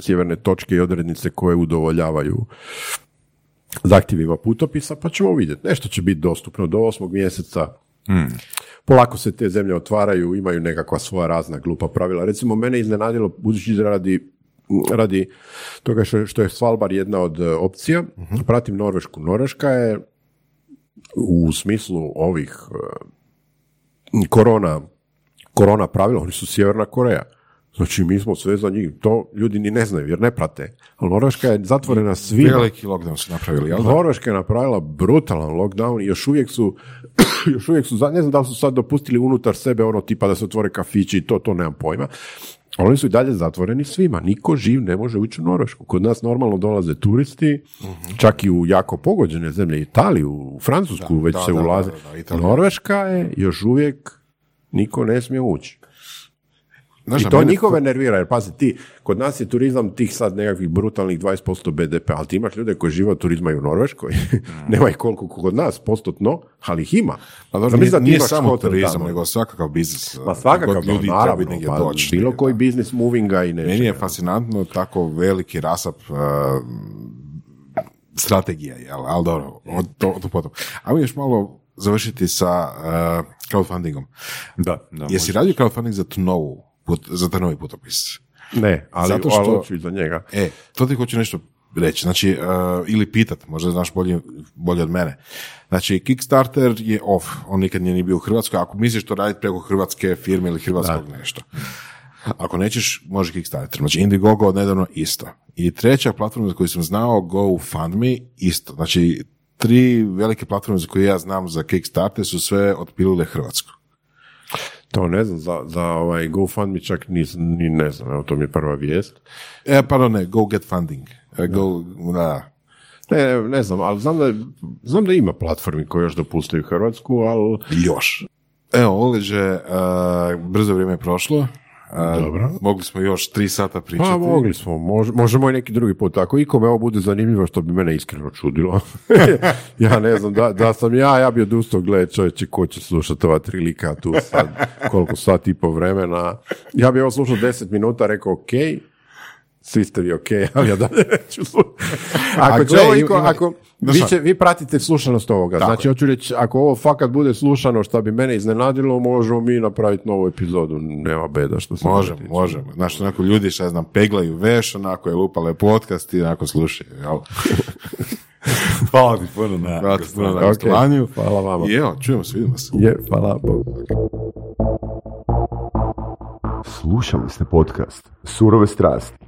sjeverne točke i odrednice koje udovoljavaju zahtjevima putopisa, pa ćemo vidjeti. Nešto će biti dostupno do osmog mjeseca, Polako se te zemlje otvaraju, imaju nekakva svoja razna glupa pravila. Recimo, mene iznenadilo, budući da radi radi toga što, što je Svalbard jedna od e, opcija, pratim Norvešku. Norveška je u smislu ovih e, korona, korona pravila, oni su Sjeverna Koreja. Znači, mi smo sve za njih. To ljudi ni ne znaju, jer ne prate. Ali Norveška je zatvorena svima. Veliki lockdown su napravili, jel da? Norveška je napravila brutalan lockdown i još uvijek su, <coughs> još uvijek su, ne znam da li su sad dopustili unutar sebe ono tipa da se otvore kafići i to, to nemam pojma. Oni su i dalje zatvoreni svima. Niko živ ne može ući u Norvešku. Kod nas normalno dolaze turisti, čak i u jako pogođene zemlje, Italiju, u Francusku već da, se da, ulaze. da, da. Norveška je još uvijek niko ne smije ući. Znaš, I a to mene- njihove nervira, jer pazi ti, kod nas je turizam tih sad nekakvih brutalnih 20% BDP, ali ti imaš ljude koji žive od turizma i u Norveškoj, <laughs> nema ih koliko kod nas, postotno, ali ih ima. Pa dobro, nije, nije samo turizam, nego svakakav biznis. Ma svakakav, God ljudi naravno, treba negdje pa doći. bilo koji Da. biznis movinga i nečega. Meni je fascinantno tako veliki rasap uh, strategija, jel? ali dobro, od, to, to potom. Ajmo još malo završiti sa uh, crowdfundingom. Da, da. Jesi radio crowdfunding za tu novu, put, za taj novi putopis? Ne, ali, Zato što- ali hoću iza njega. E, to ti hoću nešto reći, znači, uh, ili pitat, možda znaš bolje, bolje od mene. Znači, Kickstarter je off, on nikad nije ni bio u Hrvatskoj, ako misliš to raditi preko hrvatske firme ili hrvatskog nešto. Ako nećeš, može Kickstarter. Znači, Indiegogo nedavno isto. I treća platforma za koju sam znao, GoFundMe, isto. Znači, tri velike platforme za koje ja znam za Kickstarter su sve otpilile Hrvatsku. To ne znam, za, za ovaj GoFundMe čak ni, ni ne znam, evo to mi je prva vijest. E, pardon, ne, Go Get Funding. E, Go, da. Ne, ne, ne znam, ali znam da, znam da ima platformi koje još dopuštaju Hrvatsku, ali Još. Evo, Oleđe, uh, brzo vrijeme je prošlo. Dobro. Mogli smo još tri sata pričati. Pa mogli smo, Mož- možemo i neki drugi put. Ako ikome ovo bude zanimljivo, što bi mene iskreno čudilo. <laughs> ja ne znam, da, da sam ja, ja bi odustao, gledaj čovječe, ko će slušati ova tri lika tu sad, koliko sat i po vremena. Ja bi ovo slušao deset minuta, rekao ok, svi ste vi ok, <laughs> ali ja dalje neću slušati. Ako A će ovo ima- iko- ako, vi, će, vi pratite slušanost ovoga, Tako znači hoću reći, ako ovo fakat bude slušano što bi mene iznenadilo, možemo mi napraviti novu epizodu, nema beda što se Možemo, tiče. možemo. Znaš, onako ljudi, šta ja znam, peglaju veš, onako je lupale podcast i onako slušaju, jel? <laughs> Hvala ti puno na Hvala puno na Ok, gostovanju. hvala vama. I evo, čujemo se, vidimo se. Je, hvala. Slušali ste podcast Surove strasti.